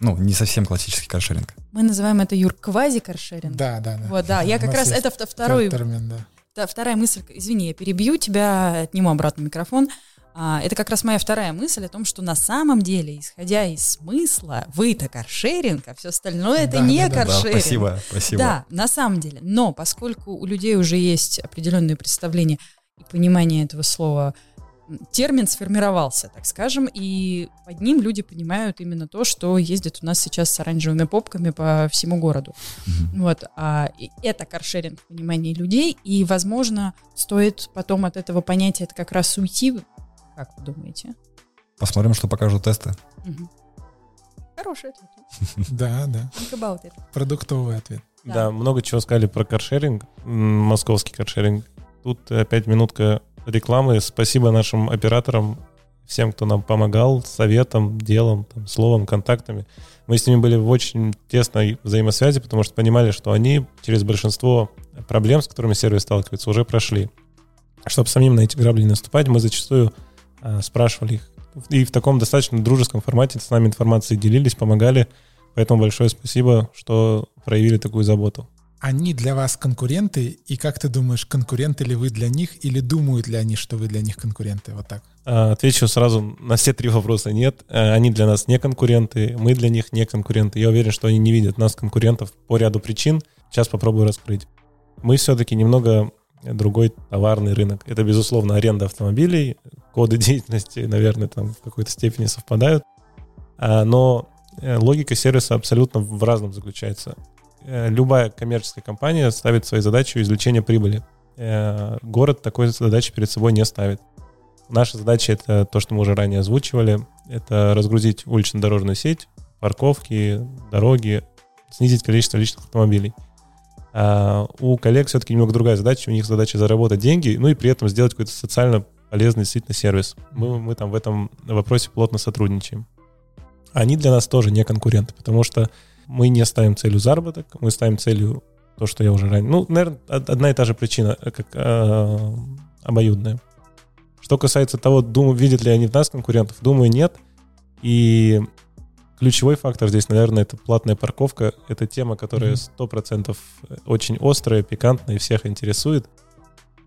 ну, не совсем классический каршеринг. Мы называем это, Юр, квази-каршеринг. Да, да, да. Вот, да, я как раз, это второй... Термин, да. Да, вторая мысль, извини, я перебью тебя, отниму обратно микрофон. А, это как раз моя вторая мысль о том, что на самом деле, исходя из смысла, вы-то каршеринг, а все остальное это да, не да, каршеринг. Да, спасибо, спасибо. Да, на самом деле. Но поскольку у людей уже есть определенные представления и понимание этого слова термин сформировался, так скажем, и под ним люди понимают именно то, что ездит у нас сейчас с оранжевыми попками по всему городу. Mm-hmm. Вот, а это каршеринг в понимании людей, и, возможно, стоит потом от этого понятия это как раз уйти. Как вы думаете? Посмотрим, что покажут тесты. Угу. Хороший ответ. Да, да. Продуктовый ответ. Да, много чего сказали про каршеринг, московский каршеринг. Тут опять минутка рекламы. Спасибо нашим операторам, всем, кто нам помогал советом, делом, там, словом, контактами. Мы с ними были в очень тесной взаимосвязи, потому что понимали, что они через большинство проблем, с которыми сервис сталкивается, уже прошли. Чтобы самим на эти грабли не наступать, мы зачастую э, спрашивали их. И в таком достаточно дружеском формате с нами информацией делились, помогали. Поэтому большое спасибо, что проявили такую заботу они для вас конкуренты, и как ты думаешь, конкуренты ли вы для них, или думают ли они, что вы для них конкуренты? Вот так. А, отвечу сразу на все три вопроса. Нет, э, они для нас не конкуренты, мы для них не конкуренты. Я уверен, что они не видят нас конкурентов по ряду причин. Сейчас попробую раскрыть. Мы все-таки немного другой товарный рынок. Это, безусловно, аренда автомобилей. Коды деятельности, наверное, там в какой-то степени совпадают. А, но э, логика сервиса абсолютно в разном заключается. Э, любая коммерческая компания ставит своей задачей извлечение прибыли. Э, город такой задачи перед собой не ставит. Наша задача это то, что мы уже ранее озвучивали, это разгрузить улично-дорожную сеть, парковки, дороги, снизить количество личных автомобилей. А у коллег все-таки немного другая задача. У них задача заработать деньги, ну и при этом сделать какой-то социально полезный действительно сервис. Мы, мы там в этом вопросе плотно сотрудничаем. Они для нас тоже не конкуренты, потому что мы не ставим целью заработок, мы ставим целью то, что я уже ранее... Ну, наверное, одна и та же причина, э, как э, обоюдная. Что касается того, думаю, видят ли они в нас конкурентов, думаю, нет. И ключевой фактор здесь, наверное, это платная парковка. Это тема, которая сто процентов очень острая, пикантная и всех интересует.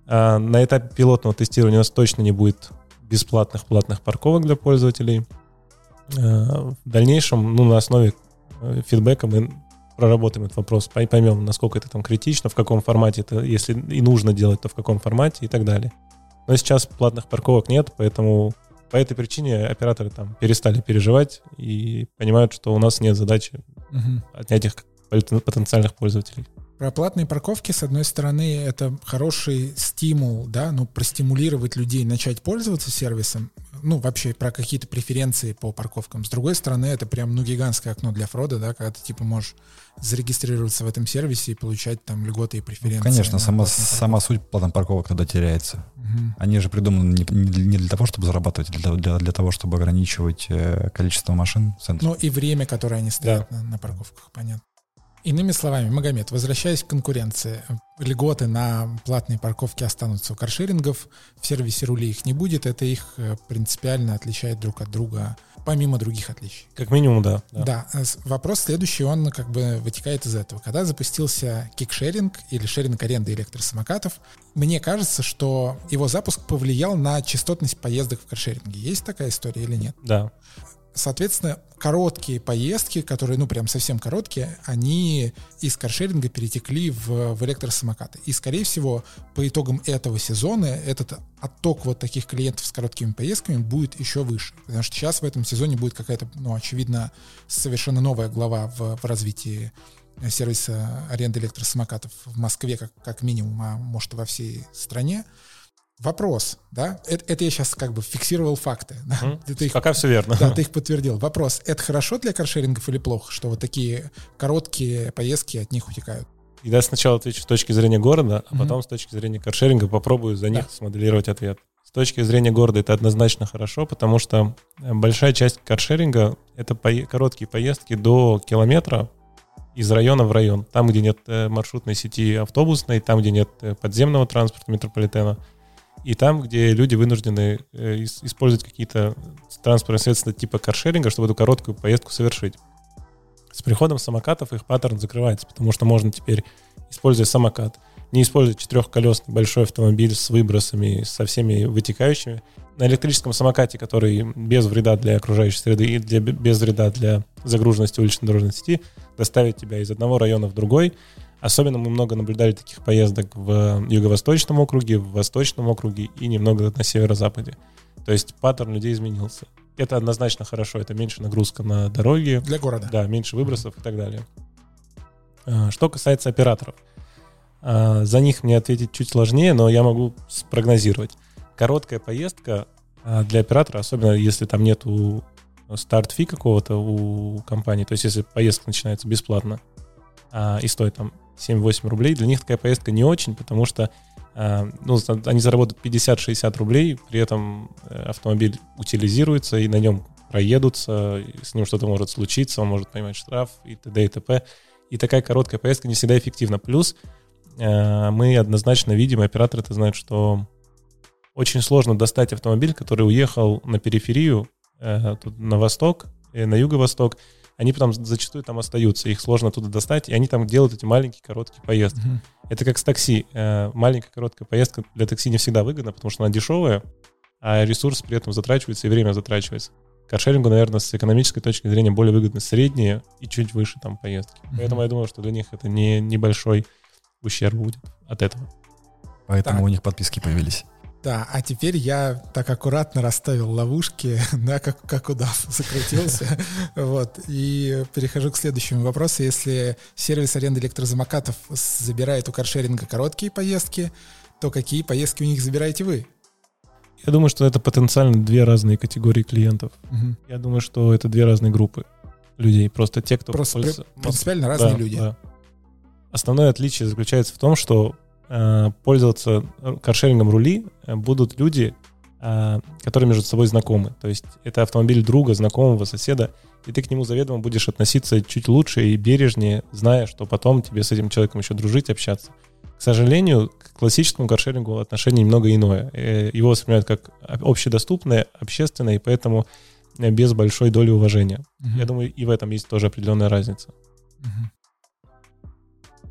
А на этапе пилотного тестирования у нас точно не будет бесплатных платных парковок для пользователей. А в дальнейшем, ну, на основе Э, фидбэка мы проработаем этот вопрос, поймем, насколько это там критично, в каком формате это, если и нужно делать, то в каком формате и так далее. Но сейчас платных парковок нет, поэтому по этой причине операторы там перестали переживать и понимают, что у нас нет задачи угу. отнять их потенциальных пользователей. Про платные парковки, с одной стороны, это хороший стимул, да, ну, простимулировать людей начать пользоваться сервисом, ну, вообще про какие-то преференции по парковкам. С другой стороны, это прям, ну, гигантское окно для фрода, да, когда ты, типа, можешь зарегистрироваться в этом сервисе и получать там льготы и преференции. Ну, конечно, сама, сама суть платных парковок тогда теряется. Угу. Они же придуманы не, не для того, чтобы зарабатывать, а для, для, для того, чтобы ограничивать э, количество машин в центре. Ну, и время, которое они стоят да. на, на парковках, понятно. Иными словами, Магомед, возвращаясь к конкуренции, льготы на платные парковки останутся у каршерингов, в сервисе рули их не будет, это их э, принципиально отличает друг от друга, помимо других отличий. Как минимум, да. Да, да э, вопрос следующий, он как бы вытекает из этого. Когда запустился кикшеринг или шеринг аренды электросамокатов, мне кажется, что его запуск повлиял на частотность поездок в каршеринге. Есть такая история или нет? Да. Соответственно, короткие поездки, которые, ну, прям совсем короткие, они из каршеринга перетекли в, в электросамокаты. И, скорее всего, по итогам этого сезона этот отток вот таких клиентов с короткими поездками будет еще выше. Потому что сейчас в этом сезоне будет какая-то, ну, очевидно, совершенно новая глава в, в развитии сервиса аренды электросамокатов в Москве, как, как минимум, а может и во всей стране. Вопрос, да, это, это я сейчас как бы фиксировал факты. Да? Mm, ты их, пока все верно. Да, ты их подтвердил. Вопрос, это хорошо для каршерингов или плохо, что вот такие короткие поездки от них утекают? Да, сначала отвечу с точки зрения города, а mm-hmm. потом с точки зрения каршеринга попробую за них да. смоделировать ответ. С точки зрения города это однозначно хорошо, потому что э, большая часть каршеринга — это по- короткие поездки до километра из района в район. Там, где нет э, маршрутной сети автобусной, там, где нет э, подземного транспорта метрополитена — и там, где люди вынуждены э, использовать какие-то транспортные средства типа каршеринга, чтобы эту короткую поездку совершить. С приходом самокатов их паттерн закрывается, потому что можно теперь, используя самокат, не использовать четырехколесный большой автомобиль с выбросами, со всеми вытекающими. На электрическом самокате, который без вреда для окружающей среды и для, без вреда для загруженности уличной дорожной сети, доставить тебя из одного района в другой – Особенно мы много наблюдали таких поездок в Юго-Восточном округе, в Восточном округе и немного на Северо-Западе. То есть паттерн людей изменился. Это однозначно хорошо, это меньше нагрузка на дороги. Для города. Да, меньше выбросов и так далее. А, что касается операторов. А, за них мне ответить чуть сложнее, но я могу спрогнозировать. Короткая поездка а, для оператора, особенно если там нету старт-фи какого-то у компании, то есть если поездка начинается бесплатно и стоит там 7-8 рублей, для них такая поездка не очень, потому что ну, они заработают 50-60 рублей, при этом э, автомобиль утилизируется, и на нем проедутся, с ним что-то может случиться, он может поймать штраф и т.д. и т.п. И такая короткая поездка не всегда эффективна. Плюс э, мы однозначно видим, операторы это знают, что очень сложно достать автомобиль, который уехал на периферию, э, тут на восток, э, на юго-восток, они потом зачастую там остаются, их сложно оттуда достать, и они там делают эти маленькие короткие поездки. Mm-hmm. Это как с такси. Э, маленькая короткая поездка для такси не всегда выгодна, потому что она дешевая, а ресурс при этом затрачивается и время затрачивается. Каршерингу, наверное, с экономической точки зрения более выгодны средние и чуть выше там поездки. Mm-hmm. Поэтому я думаю, что для них это не небольшой ущерб будет от этого. Поэтому так. у них подписки появились. Да, а теперь я так аккуратно расставил ловушки, да, как, как удав закрутился. Вот. И перехожу к следующему вопросу. Если сервис аренды электрозамокатов забирает у каршеринга короткие поездки, то какие поездки у них забираете вы? Я думаю, что это потенциально две разные категории клиентов. Угу. Я думаю, что это две разные группы людей. Просто те, кто... Просто пользуется... принципиально разные да, люди. Да. Основное отличие заключается в том, что пользоваться каршерингом рули э, будут люди, э, которые между собой знакомы. То есть это автомобиль друга, знакомого, соседа, и ты к нему заведомо будешь относиться чуть лучше и бережнее, зная, что потом тебе с этим человеком еще дружить, общаться. К сожалению, к классическому каршерингу отношение немного иное. Э, его воспринимают как общедоступное, общественное, и поэтому э, без большой доли уважения. Угу. Я думаю, и в этом есть тоже определенная разница. Угу.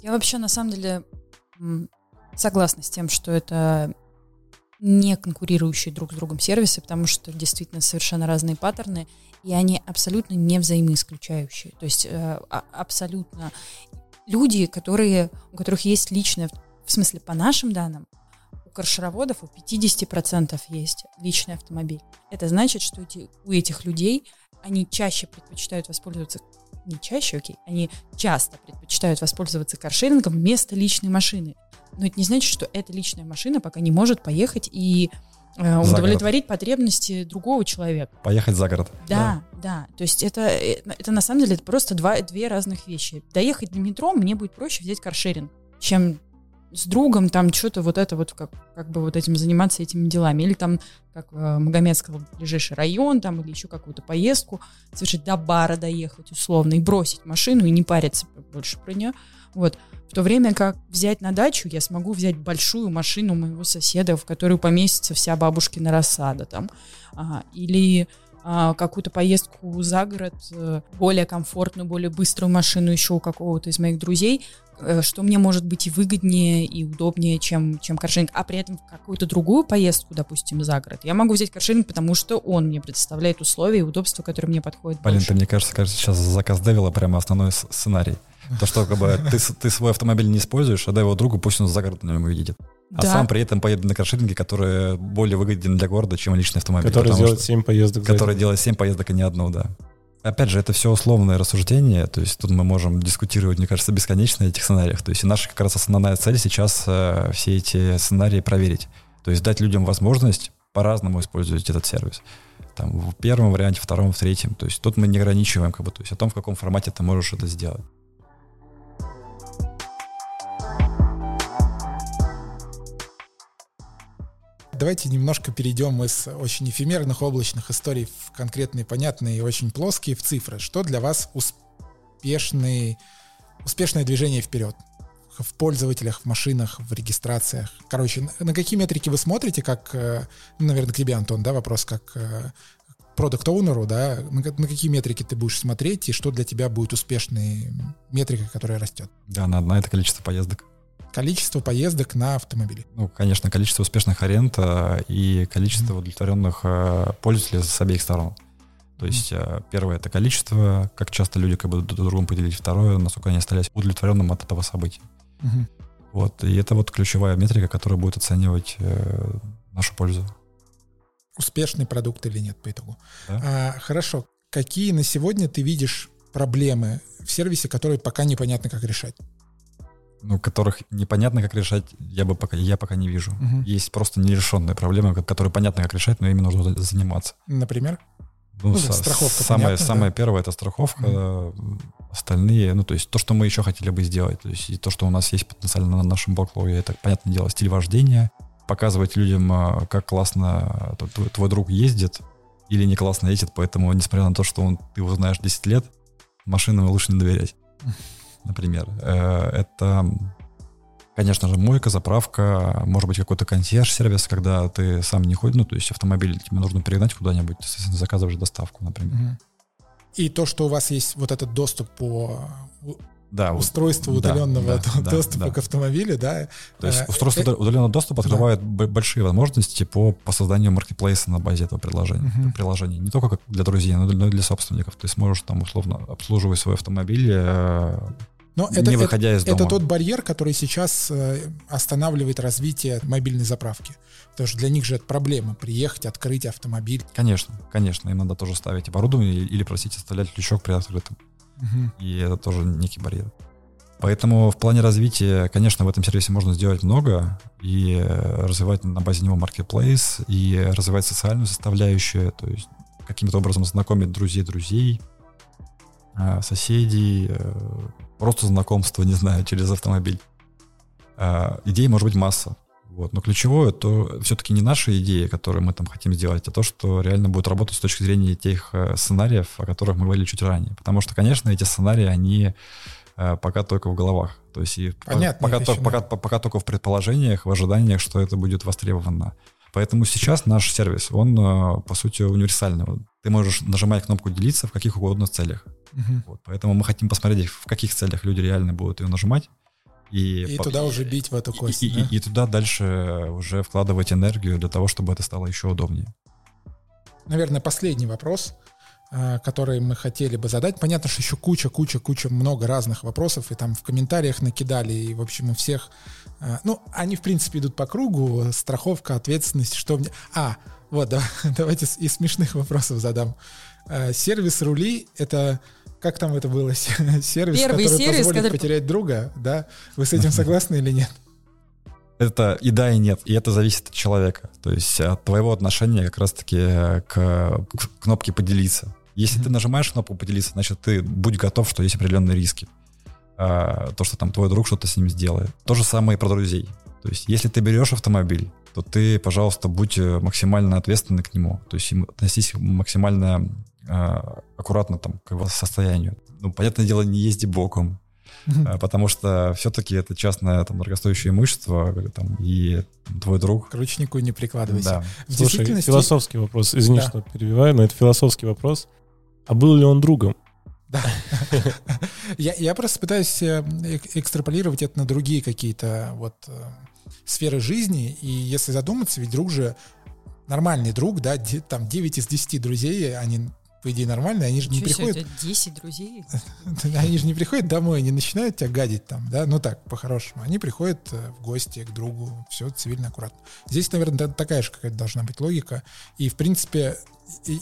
Я вообще, на самом деле, согласна с тем, что это не конкурирующие друг с другом сервисы, потому что действительно совершенно разные паттерны, и они абсолютно не взаимоисключающие. То есть э, а, абсолютно люди, которые, у которых есть личное, в смысле, по нашим данным, у каршероводов у 50% есть личный автомобиль. Это значит, что эти, у этих людей они чаще предпочитают воспользоваться не чаще, окей, они часто предпочитают воспользоваться каршерингом вместо личной машины. Но это не значит, что эта личная машина пока не может поехать и э, удовлетворить потребности другого человека. Поехать за город. Да, да. да. То есть это, это, это на самом деле это просто два, две разных вещи. Доехать до метро мне будет проще взять каршеринг, чем с другом там что-то вот это вот как, как бы вот этим заниматься этими делами. Или там, как э, Магомед сказал, ближайший район там или еще какую-то поездку совершить до бара доехать условно и бросить машину и не париться больше про нее. Вот. В то время как взять на дачу, я смогу взять большую машину моего соседа, в которую поместится вся бабушкина рассада там. А, или какую-то поездку за город, э, более комфортную, более быструю машину еще у какого-то из моих друзей, э, что мне может быть и выгоднее, и удобнее, чем, чем каршеринг. А при этом какую-то другую поездку, допустим, за город, я могу взять каршеринг, потому что он мне предоставляет условия и удобства, которые мне подходят Полин, больше. ты, мне кажется, кажется, сейчас заказ Девила прямо основной сценарий. То, что как бы ты, ты свой автомобиль не используешь, а дай его другу, пусть он за город на нем едет. А да. сам при этом поедет на каршеринге, который более выгоден для города, чем личный автомобиль. Который делает что, 7 поездок. Который делает 7 поездок, а не одну, да. Опять же, это все условное рассуждение, то есть тут мы можем дискутировать, мне кажется, бесконечно этих сценариях. То есть и наша как раз основная цель сейчас э, все эти сценарии проверить. То есть дать людям возможность по-разному использовать этот сервис. Там, в первом варианте, втором, в третьем. То есть тут мы не ограничиваем, как бы, то есть о том, в каком формате ты можешь это сделать. Давайте немножко перейдем из очень эфемерных облачных историй в конкретные, понятные и очень плоские, в цифры. Что для вас успешный, успешное движение вперед? в пользователях, в машинах, в регистрациях. Короче, на, какие метрики вы смотрите, как, э, ну, наверное, к тебе, Антон, да, вопрос, как э, продукт-оунеру, да, на, какие метрики ты будешь смотреть и что для тебя будет успешной метрикой, которая растет? Да, на, на это количество поездок количество поездок на автомобиле. Ну, конечно, количество успешных аренд э, и количество удовлетворенных э, пользователей с обеих сторон. То есть mm-hmm. первое это количество, как часто люди как бы друг другом поделились. Второе, насколько они остались удовлетворенным от этого события. Mm-hmm. Вот, и это вот ключевая метрика, которая будет оценивать э, нашу пользу. успешный продукт или нет по итогу. Да. А, хорошо. Какие на сегодня ты видишь проблемы в сервисе, которые пока непонятно, как решать? Ну, которых непонятно, как решать, я бы пока, я пока не вижу. Мгм. Есть просто нерешенные проблемы, ко- которые понятно, как решать, но ими нужно за- заниматься. Например? Ну, Ну, со- страховка, самое, понятно, самое первое это страховка, остальные, ну, то есть то, что мы еще хотели бы сделать, то есть и то, что у нас есть потенциально на нашем бэклоге, это, понятное дело, стиль вождения, показывать людям, а, как классно т- твой, твой друг ездит или не классно ездит, поэтому, несмотря на то, что он, ты его знаешь 10 лет, машинам лучше не доверять, например. Э, Это, конечно же, мойка, заправка, может быть, какой-то консьерж-сервис, когда ты сам не ходишь, ну, то есть автомобиль тебе нужно перегнать куда-нибудь, ты, заказываешь доставку, например. И то, что у вас есть вот этот доступ по Да, да, удаленного да, да, доступа да. к автомобилю, да? То есть э, устройство э, удаленного доступа да. открывает б- большие возможности по, по созданию маркетплейса на базе этого приложения. Мгм. приложения. Не только как для друзей, но, и для собственников. Ты сможешь там условно обслуживать свой автомобиль, Но не это, это, выходя из дома. это тот барьер, который сейчас э, останавливает развитие мобильной заправки. Потому что для них же это проблема приехать, открыть автомобиль. Конечно, конечно, им надо тоже ставить оборудование или просить оставлять лючок при открытом. Мгм. И это тоже некий барьер. Поэтому в плане развития, конечно, в этом сервисе можно сделать много и развивать на базе него marketplace, и развивать социальную составляющую, то есть каким-то образом знакомить друзей друзей, соседей, э, просто знакомство, не знаю, через автомобиль. Э, Идей может быть масса. Вот. Но ключевое, то все-таки не наши идеи, которые мы там хотим сделать, а то, что реально будет работать с точки зрения тех э, сценариев, о которых мы говорили чуть ранее. Потому что, конечно, эти сценарии, они э, пока только в головах. То есть и по- Понятные пока, пока, да. пока только в предположениях, в ожиданиях, что это будет востребовано. Поэтому сейчас наш сервис, он, э, по сути, универсальный. Ты можешь нажимать кнопку «Делиться» в каких угодно целях. Мгм. Вот. Поэтому мы хотим посмотреть, в каких целях люди реально будут ее нажимать. И, И по- туда уже бить в эту кость. и, да? и- и туда дальше уже вкладывать энергию для того, чтобы это стало еще удобнее. Наверное, последний вопрос, э, который мы хотели бы задать. Понятно, что еще куча, куча, куча, много разных вопросов, и там в комментариях накидали, и, в общем, у всех... э, Ну, они, в принципе, идут по кругу, страховка, ответственность, что мне... А, вот, да, давайте из смешных вопросов задам. Э, Сервис рули — это... Как там это было? Сервис, Первый который сервис, позволит который- потерять друга, да? Вы с этим согласны или нет? Это и да, и нет. И это зависит от человека. То есть от твоего отношения как раз-таки к, к кнопке «поделиться». Если ты нажимаешь кнопку «поделиться», значит, ты будь готов, что есть определенные риски. А, то, что там твой друг что-то с ним сделает. То же самое и про друзей. То есть если ты берешь автомобиль, то ты, пожалуйста, будь э, максимально ответственный к нему. То есть относись максимально а, аккуратно там, к его состоянию. Ну, понятное дело, не езди боком, потому что все-таки это частное там, дорогостоящее имущество, э, там, и твой друг. К ручнику не прикладывайся. Да. В Слушай, действительности... философский вопрос. Извини, Да. что перебиваю, но это философский вопрос. А был ли он другом? Да. я, я просто пытаюсь э, эк- экстраполировать это на другие какие-то вот э, сферы жизни. И если задуматься, ведь друг же нормальный друг, да, там 9 из 10 друзей, они по идее нормальные, они же не приходят, у тебя 10 друзей. они же не приходят домой, не начинают тебя гадить там, да, ну так, по-хорошему. Они приходят э, в гости к другу, все цивильно, аккуратно. Здесь, наверное, та- такая же какая-то должна быть логика. И, в принципе,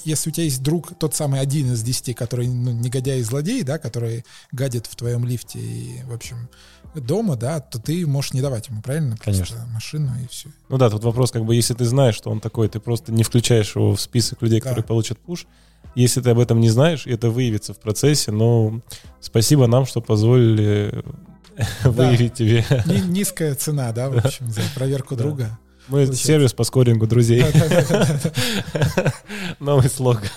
если у тебя есть друг, тот самый один из десяти, который, ну, негодяй и злодей, да, который гадит в твоем лифте и, в общем, дома, да, то ты можешь не давать ему, правильно? Просто Конечно. машину и все. Ну да, тут вопрос, как бы, если ты знаешь, что он такой, ты просто не включаешь его в список людей, Да. которые получат пуш. Если ты об этом не знаешь, это выявится в процессе, но спасибо нам, что позволили выявить тебе. Ни- Низкая цена, да, в общем, за проверку друга. Мы Получается. сервис по скорингу друзей. Новый слоган.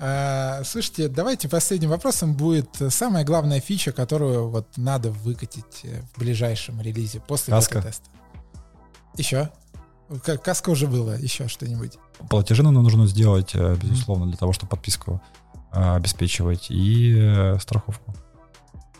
А, Слушайте, давайте последним вопросом будет самая главная фича, которую вот надо выкатить э, в ближайшем релизе после Каска. бета-теста. Еще? Каска уже было, еще что-нибудь. Платежи нам нужно сделать, э, безусловно, для того, чтобы подписку э, обеспечивать, и э, страховку.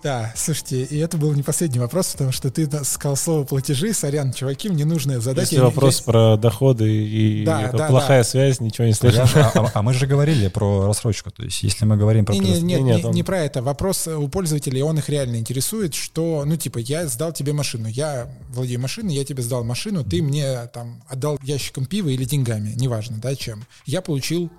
Да, слушайте, и это был не последний вопрос, потому что ты сказал слово платежи. Сорян, чуваки, мне нужно задать... Если вопрос я... про доходы и да, да, плохая да. связь, ничего не слышно. А, а, а мы же говорили про рассрочку. То есть, если мы говорим про... Не, не, нет, нет, не, он... не про это. Вопрос у пользователей, он их реально интересует, что, ну, типа, я сдал тебе машину, я владею машиной, я тебе сдал машину, ты мне там отдал ящиком пива или деньгами, неважно, да, чем. Я получил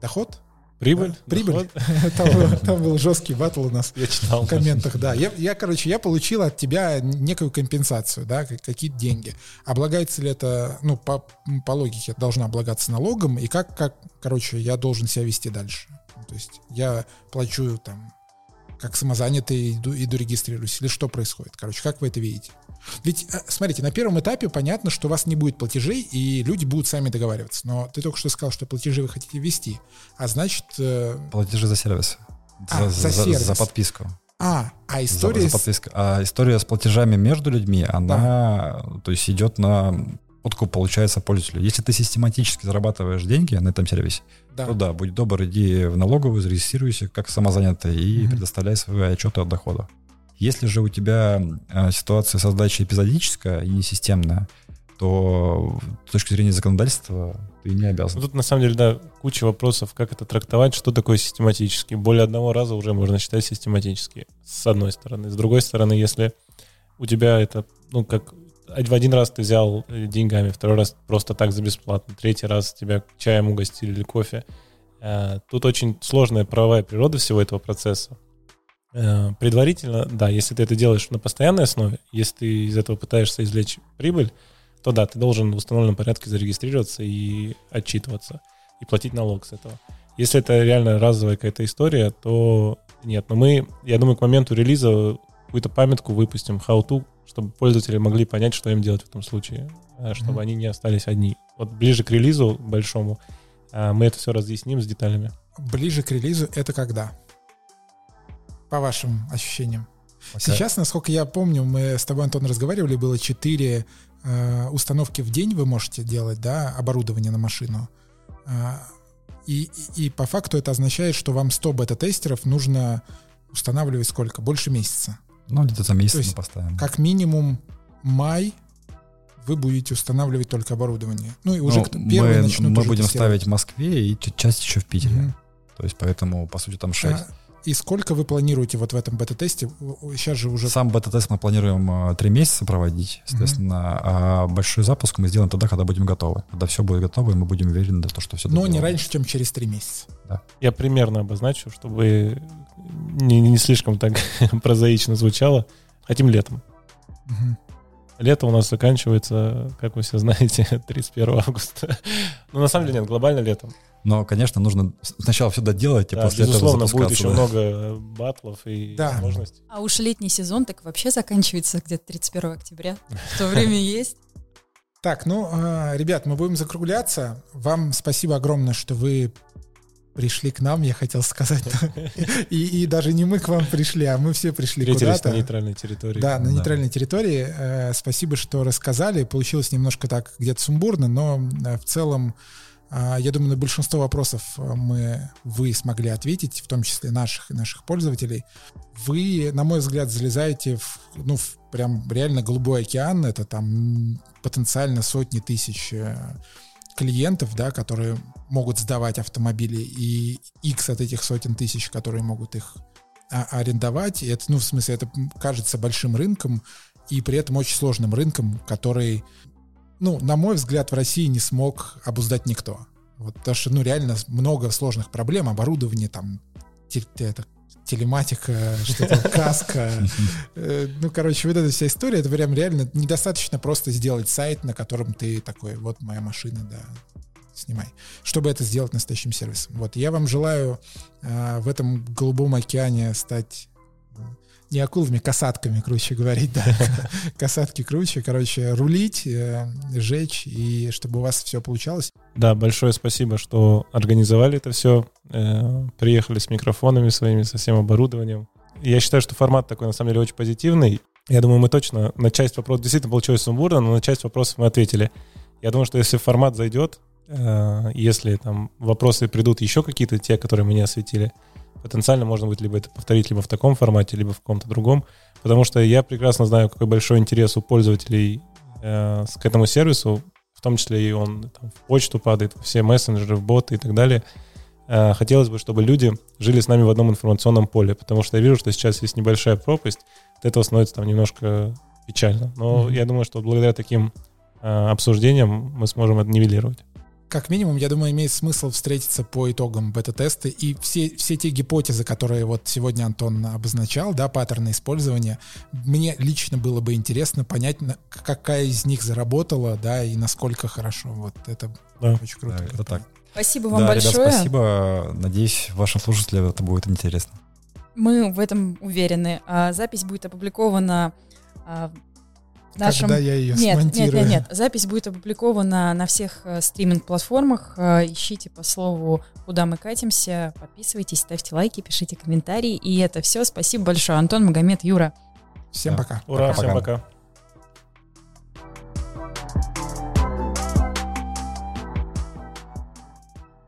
доход, Прибыль? Да, прибыль. Там, там был жесткий батл у нас я читал, в комментах. Да, я, я, короче, я получил от тебя некую компенсацию, да, какие-то деньги. Облагается ли это, ну, по, по логике, должна облагаться налогом, и как, как, короче, я должен себя вести дальше? То есть я плачу там как самозанятый иду, иду регистрируюсь, или что происходит? Короче, как вы это видите? Ведь, э, смотрите, на первом этапе понятно, что у вас не будет платежей, и люди будут сами договариваться. Но ты только что сказал, что платежи вы хотите ввести, а значит... Э, платежи за сервис. А, за, за, сервис. за подписку. А, а история... За, за подписку. А история с платежами между людьми, она, да. то есть идет на откуда получается пользователю. Если ты систематически зарабатываешь деньги на этом сервисе, да. то да, будь добр, иди в налоговую, зарегистрируйся как самозанятый и mm-hmm. предоставляй свои отчеты от дохода. Если же у тебя э, ситуация со сдачей эпизодическая и не системная, то с точки зрения законодательства ты не обязан. Тут на самом деле, да, куча вопросов, как это трактовать, что такое систематически. Более одного раза уже можно считать систематически, с одной стороны. С другой стороны, если у тебя это, ну, как в один раз ты взял деньгами, второй раз просто так за бесплатно, третий раз тебя чаем угостили или кофе. Э, тут очень сложная правовая природа всего этого процесса. Э, предварительно, да, если ты это делаешь на постоянной основе, если ты из этого пытаешься извлечь прибыль, то да, ты должен в установленном порядке зарегистрироваться и отчитываться, и платить налог с этого. Если это реально разовая какая-то история, то нет. Но мы, я думаю, к моменту релиза какую-то памятку выпустим, how-to, чтобы пользователи могли понять, что им делать в этом случае, э, чтобы mm-hmm. они не остались одни. Вот ближе к релизу большому э, мы это все разъясним с деталями. Ближе к релизу это когда? По вашим ощущениям? Okay. Сейчас, насколько я помню, мы с тобой, Антон, разговаривали, было 4 э, установки в день вы можете делать, да, оборудование на машину. Э, и, и, и по факту это означает, что вам 100 бета-тестеров нужно устанавливать сколько? Больше месяца. Ну, где-то за месяц мы поставим. Как минимум май вы будете устанавливать только оборудование. Ну и уже ну, первые мы, начнут Мы будем ставить в Москве и часть еще в Питере. Угу. То есть поэтому, по сути, там 6. А, и сколько вы планируете вот в этом бета-тесте? Сейчас же уже... Сам бета-тест мы планируем э, три месяца проводить, соответственно, mm-hmm. а большой запуск мы сделаем тогда, когда будем готовы. Когда все будет готово, и мы будем уверены, в том, что все Но не раньше, чем через три месяца. Да. Я примерно обозначу, чтобы не, не слишком так прозаично звучало. Хотим летом. Mm-hmm. Лето у нас заканчивается, как вы все знаете, 31 августа. Но на самом деле нет, глобально летом. Но, конечно, нужно сначала все доделать, и да, после безусловно, этого будет еще да. много батлов и да. возможностей. А уж летний сезон так вообще заканчивается где-то 31 октября. В то время есть. Так, ну, а, ребят, мы будем закругляться. Вам спасибо огромное, что вы пришли к нам, я хотел сказать. И, и даже не мы к вам пришли, а мы все пришли куда-то. на нейтральной территории. Да, на да. нейтральной территории. Э, спасибо, что рассказали. Получилось немножко так где-то сумбурно, но э, в целом а, я думаю, на большинство вопросов мы, вы смогли ответить, в том числе наших и наших пользователей. Вы, на мой взгляд, залезаете в, ну, в прям реально голубой океан. Это там потенциально сотни тысяч э, клиентов, да, которые могут сдавать автомобили, и X от этих сотен тысяч, которые могут их а, арендовать. И это, ну, в смысле, это кажется большим рынком, и при этом очень сложным рынком, который ну, на мой взгляд, в России не смог обуздать никто. Вот, потому что, ну, реально много сложных проблем, оборудование, там, это, телематика, что-то, каска. Э, ну, короче, вот эта вся история, это прям реально недостаточно просто сделать сайт, на котором ты такой, вот моя машина, да, снимай, чтобы это сделать настоящим сервисом. Вот, я вам желаю э, в этом голубом океане стать не акулами, касатками, круче говорить, да. Касатки круче, короче, рулить, э, жечь, и чтобы у вас все получалось. Да, большое спасибо, что организовали это все, э, приехали с микрофонами своими, со всем оборудованием. Я считаю, что формат такой, на самом деле, очень позитивный. Я думаю, мы точно на часть вопросов, действительно получилось сумбурно, но на часть вопросов мы ответили. Я думаю, что если формат зайдет, э, если там вопросы придут еще какие-то, те, которые мы не осветили, потенциально можно будет либо это повторить либо в таком формате, либо в каком-то другом, потому что я прекрасно знаю, какой большой интерес у пользователей э, к этому сервису, в том числе и он там, в почту падает, все мессенджеры, в боты и так далее. Э, хотелось бы, чтобы люди жили с нами в одном информационном поле, потому что я вижу, что сейчас есть небольшая пропасть, от этого становится там немножко печально. Но mm-hmm. я думаю, что благодаря таким э, обсуждениям мы сможем это нивелировать как минимум, я думаю, имеет смысл встретиться по итогам бета-теста и все, все те гипотезы, которые вот сегодня Антон обозначал, да, паттерны использования, мне лично было бы интересно понять, какая из них заработала, да, и насколько хорошо. Вот это да. очень круто. Да, это так. Спасибо вам да, большое. Ребят, спасибо. Надеюсь, вашим слушателям это будет интересно. Мы в этом уверены. А, запись будет опубликована а, нашем... Когда я ее нет, смонтирую. Нет, нет, нет. Запись будет опубликована на всех э, стриминг-платформах. Э, ищите по слову «Куда мы катимся». Подписывайтесь, ставьте лайки, пишите комментарии. И это все. Спасибо большое. Антон, Магомед, Юра. Всем да. пока. Ура, пока. всем пока.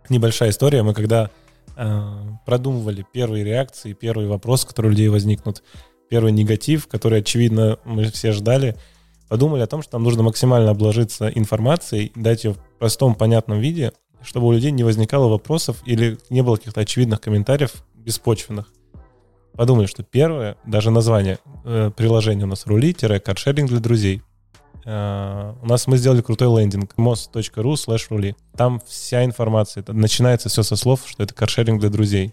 Небольшая история. Мы когда э, продумывали первые реакции, первые вопросы, которые у людей возникнут, первый негатив, который, очевидно, мы все ждали, подумали о том, что нам нужно максимально обложиться информацией, дать ее в простом, понятном виде, чтобы у людей не возникало вопросов или не было каких-то очевидных комментариев беспочвенных. Подумали, что первое, даже название э, приложения у нас рули-каршеринг для друзей. Э, у нас мы сделали крутой лендинг most.ru slash рули. Там вся информация, это, начинается все со слов, что это каршеринг для друзей.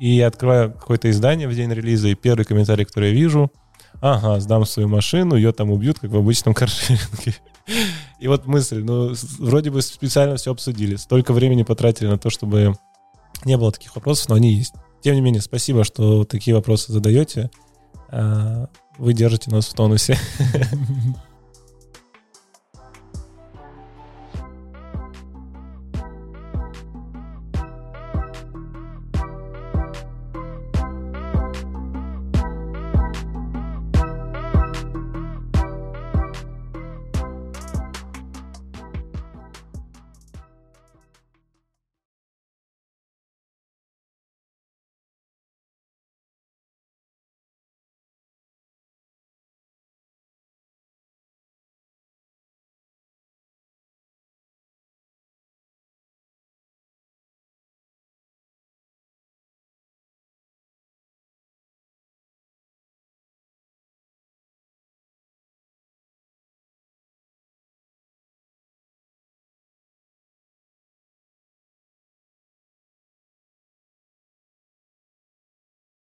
И я открываю какое-то издание в день релиза, и первый комментарий, который я вижу — ага, сдам свою машину, ее там убьют, как в обычном каршеринге. И вот мысль, ну, вроде бы специально все обсудили, столько времени потратили на то, чтобы не было таких вопросов, но они есть. Тем не менее, спасибо, что такие вопросы задаете. А, вы держите нас в тонусе.